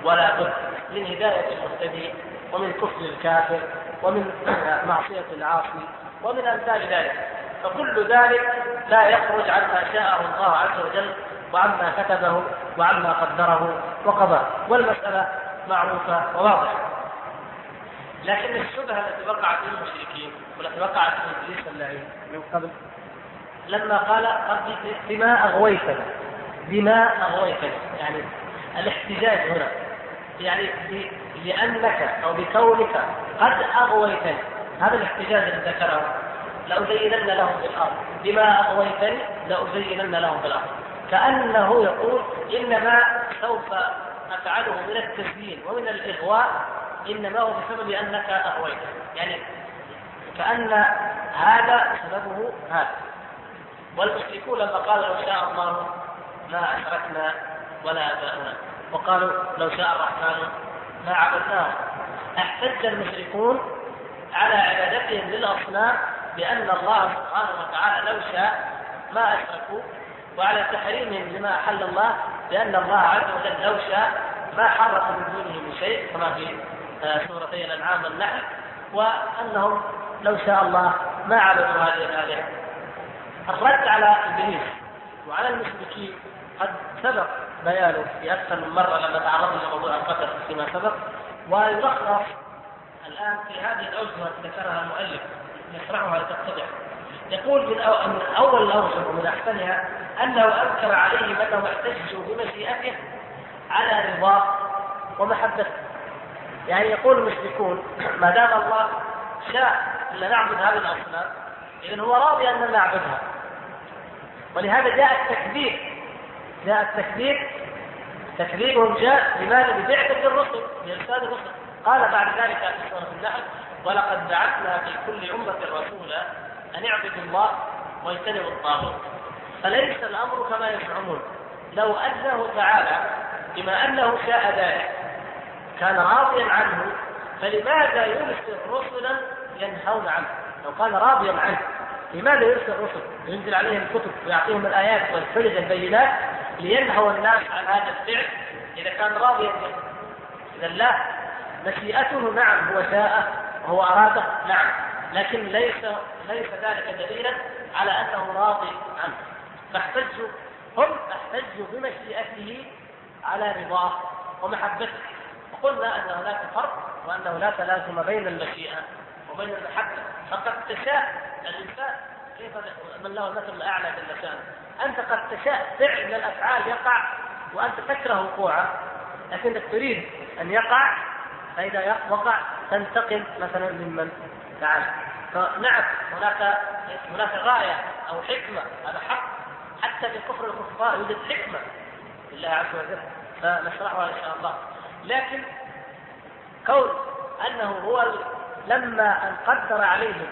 ولا بد من هداية المهتدي ومن كفر الكافر ومن معصية العاصي ومن أمثال ذلك. فكل ذلك لا يخرج عما شاءه الله عز وجل وعما كتبه وعما قدره وقضاه والمسألة معروفة وواضحة. لكن الشبهة التي وقعت في المشركين والتي وقعت في إبليس اللعين من قبل لما قال ربي بما اغويتني بما اغويتني يعني الاحتجاج هنا. يعني لانك أو بكونك قد أغويتني. هذا الاحتجاج الذي ذكره. لأزينن لهم في الأرض. بما أغويتني لأزينن لهم في الأرض. كأنه يقول إنما سوف أفعله من التزيين ومن الإغواء إنما هو بسبب أنك أغويتني. يعني كأن هذا سببه هذا. والمشركون لما قالوا لو شاء الله ما أشركنا ولا آباؤنا. وقالوا لو شاء الرحمن ما عبدناه. أحتج المشركون على عبادتهم للأصنام بأن الله سبحانه وتعالى لو شاء ما أشركوا وعلى تحريمهم لما أحل الله بأن الله عز وجل لو شاء ما حرم من دونه من شيء كما في آه، سورتي الأنعام والنحل وأنهم لو شاء الله ما عبدوا هذه الآلهة. الرد على إبليس وعلى المشركين قد سبق بيانه. في أكثر من مرة لما تعرضنا لموضوع القدر فيما سبق. ويلخص الآن في هذه الأوجه التي ذكرها المؤلف نشرحها لتتضح يقول من, أو من أول الأوجه ومن أحسنها أنه أنكر عليهم أنهم احتجوا بمشيئته على رضاه ومحبته. يعني يقول المشركون ما دام الله شاء أن نعبد هذه الأصنام إذا هو راضي أن نعبدها. ولهذا جاء التكذيب جاء التكذيب تكذيبهم جاء لماذا؟ ببعثة الرسل بإرسال الرسل. قال بعد ذلك في سورة النحل ولقد بعثنا في كل أمة رسولا أن اعبدوا الله واجتنبوا الطاغوت. فليس الأمر كما يزعمون؟ لو أنه تعالى بما أنه شاء ذلك كان راضيا عنه فلماذا يرسل رسلا ينهون عنه؟ لو كان راضيا عنه لماذا يرسل الرسل وينزل عليهم الكتب ويعطيهم الآيات والحجج البينات؟ لينهوا الناس عن هذا الفعل إذا كان راضيا به اذا لا مشيئته نعم هو شاء وهو أراده نعم. لكن ليس ليس ذلك دليلا على أنه راضي عنه. فاحتجوا هم احتجوا بمشيئته على رضاه ومحبته. وقلنا أن هناك فرق وأنه لا تلازم بين المشيئة وبين المحبة. فقد تشاء الإنسان كيف من له المثل الاعلى جل شانه أنت قد تشاء فعل من الأفعال يقع وأنت تكره وقوعه لكنك تريد أن يقع فإذا وقع تنتقم مثلا ممن فعل. فنعم هناك هناك غاية أو حكمة هذا حق. حتى في كفر الكفار يوجد حكمة لله عز وجل فنشرحها إن شاء الله. لكن كون أنه هو لما أن قدر عليهم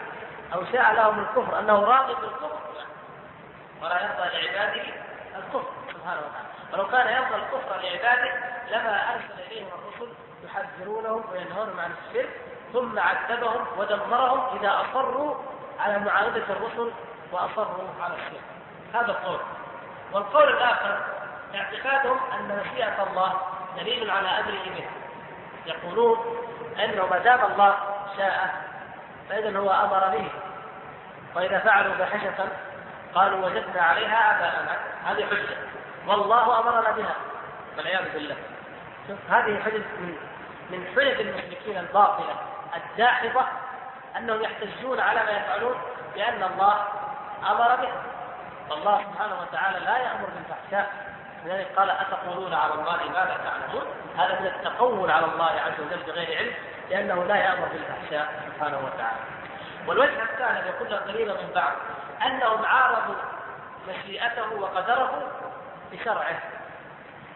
أو شاء لهم الكفر أنه راضي بالكفر ولا يرضى لعباده الكفر سبحانه وتعالى. ولو كان يرضى الكفر لعباده لما أرسل إليهم الرسل يحذرونهم وينهونهم عن الشرك ثم عذبهم ودمرهم إذا أصروا على معاندة الرسل واصروا على الشرك. هذا القول. والقول الآخر اعتقادهم أن مشيئة الله دليل على أمره به. يقولون أنه ما دام الله شاء فاذا هو أمر به. وإذا فعلوا فاحشة قالوا وجدنا عليها آباءنا. هذه حجة. والله أمرنا بها. والعياذ بالله. شوف هذه حجج من من حجج المشركين الباطلة. الداحضة أنهم يحتجون على ما يفعلون بأن الله أمر به والله سبحانه وتعالى لا يأمر بالفحشاء. لذلك قال أتقولون على الله ما لا تعلمون هذا من التقول على الله عز وجل بغير علم لأنه لا يأمر بالفحشاء سبحانه وتعالى. والوجه الثاني يكون قريبا من بعض. أنهم عارضوا مشيئته وقدره بشرعه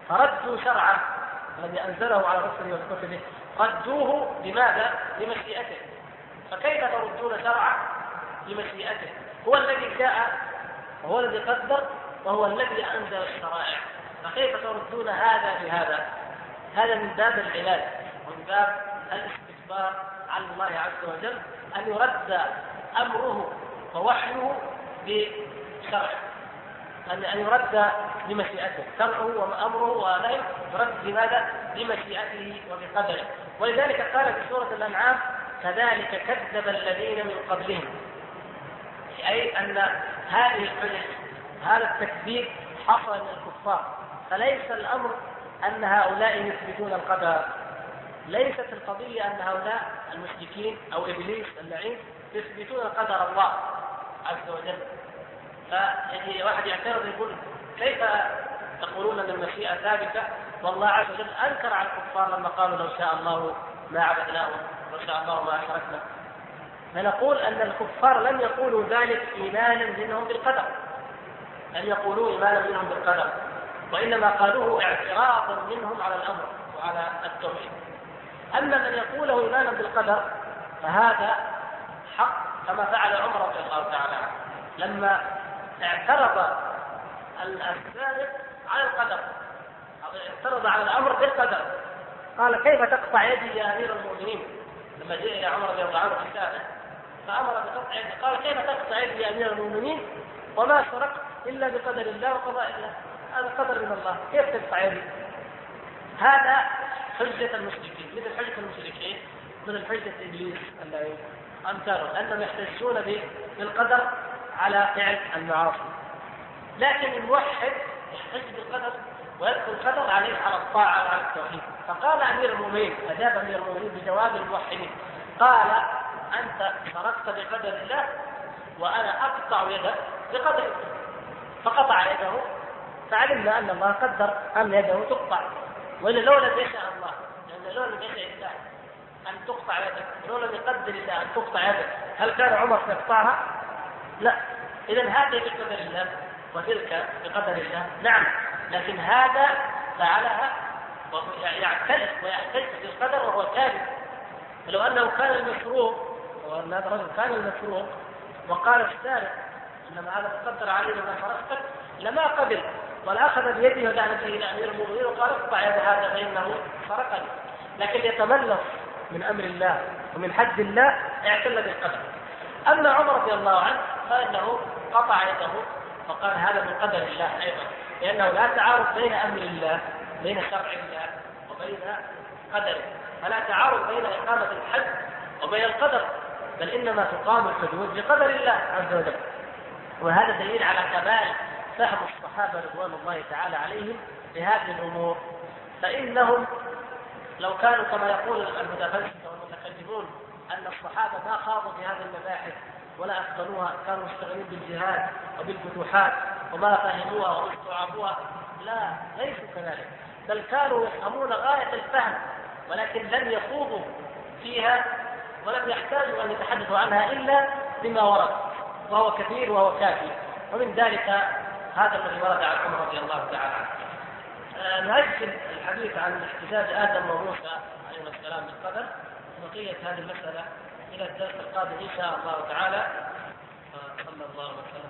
فردوا شرعه الذي أنزله على رسله وكتبه ردوه لماذا؟ لمشيئته فكيف تردون شرعه لمشيئته؟ هو الذي جاء وهو الذي قدر وهو الذي أنزل الشرائع فكيف تردون هذا بهذا؟ هذا من باب العلاج ومن باب الاستكبار على الله عز وجل أن يرد أمره ووحيه بشرعه. ان أن يرد بمشيئته شرعه وأمره ونهيه يرد لماذا؟ بمشيئته وبقدره. ولذلك قال في سورة الأنعام كذلك كذب الذين من قبلهم. أي أن هذه هذا التكذيب حصل من الكفار. فليس الأمر أن هؤلاء يثبتون القدر. ليست القضية أن هؤلاء المشركين أو إبليس اللعين يثبتون قدر الله عز وجل. فيجي واحد يعترض يقول كيف تقولون أن المشيئة ثابتة؟ والله عز وجل أنكر على الكفار لما قالوا لو شاء الله ما عبدناه ولو شاء الله ما أشركنا. فنقول أن الكفار لم يقولوا ذلك إيمانا منهم بالقدر. لم يقولوا إيمانا منهم بالقدر. وإنما قالوه اعتراضا منهم على الأمر وعلى التوحيد. أما من يقوله إيمانا بالقدر فهذا حق كما فعل عمر رضي الله تعالى عنه. لما اعترض السابق على القدر اعترض على الأمر بالقدر قال كيف تقطع يدي يا أمير المؤمنين؟ لما جاء إلى عمر رضي الله عنه فأمر بقطع يدي قال كيف تقطع يدي يا أمير المؤمنين؟ وما سرقت إلا بقدر الله وقضاء الله. هذا قدر من الله. كيف تقطع يدي؟ هذا حجة المشركين. مثل حجة المشركين مثل حجة إبليس الذي امثالهم أنهم يحتجون بالقدر على فعل المعاصي. لكن الموحد يحتج بالقدر ويدخل القدر عليه على الطاعة وعلى التوحيد. فقال أمير المؤمنين أجاب أمير المؤمنين بجواب الموحدين. قال أنت سرقت بقدر الله وأنا أقطع يدك بقدر فقطع يده. فعلمنا أن الله قدر أن يده تقطع. والا لو لم يشاء الله لأن لو لم يشاء الله. أن تقطع يدك. ولو لم يقدر الله أن تقطع يدك. هل كان عمر سيقطعها؟ لا. اذا هذه بقدر الله وتلك بقدر الله. نعم. لكن هذا فعلها يعترف ويحتج بالقدر وهو كاذب. فلو أنه كان المشروع وان هذا الرجل كان المشروع وقال السارق إنما هذا تقدر عليه ما فرقتك لما قبل. ولا أخذ بيده ودعا إلى أمير المؤمنين وقال اقطع يد هذا فإنه سرقني لكن يتملص من أمر الله ومن حد الله اعتل بالقدر. أما عمر رضي الله عنه فانه قطع يده فقال هذا من قدر الله أيضا لأنه لا تعارض بين أمر الله بين شرع الله وبين قدره فلا تعارض بين إقامة الحد وبين القدر بل إنما تقام الحدود بقدر الله عز وجل. وهذا دليل على كمال فهم الصحابة رضوان الله تعالى عليهم لهذه الأمور. فإنهم لو كانوا كما يقول المتفلسفة والمتكلمون أن الصحابة ما خاضوا في هذه المباحث ولا اتقنوها كانوا مشتغلين بالجهاد وبالفتوحات وما فهموها واستوعبوها. لا ليسوا كذلك. بل كانوا يفهمون غاية الفهم ولكن لم يخوضوا فيها ولم يحتاجوا أن يتحدثوا عنها إلا بما ورد وهو كثير وهو كافي. ومن ذلك هذا الذي ورد عن عمر رضي الله تعالى عنه. آه، نأجل الحديث عن احتجاج آدم وموسى عليهما السلام بالقدر بقية هذه المسألة إلى الدرس القادم إن شاء الله تعالى. صلى الله وسلم.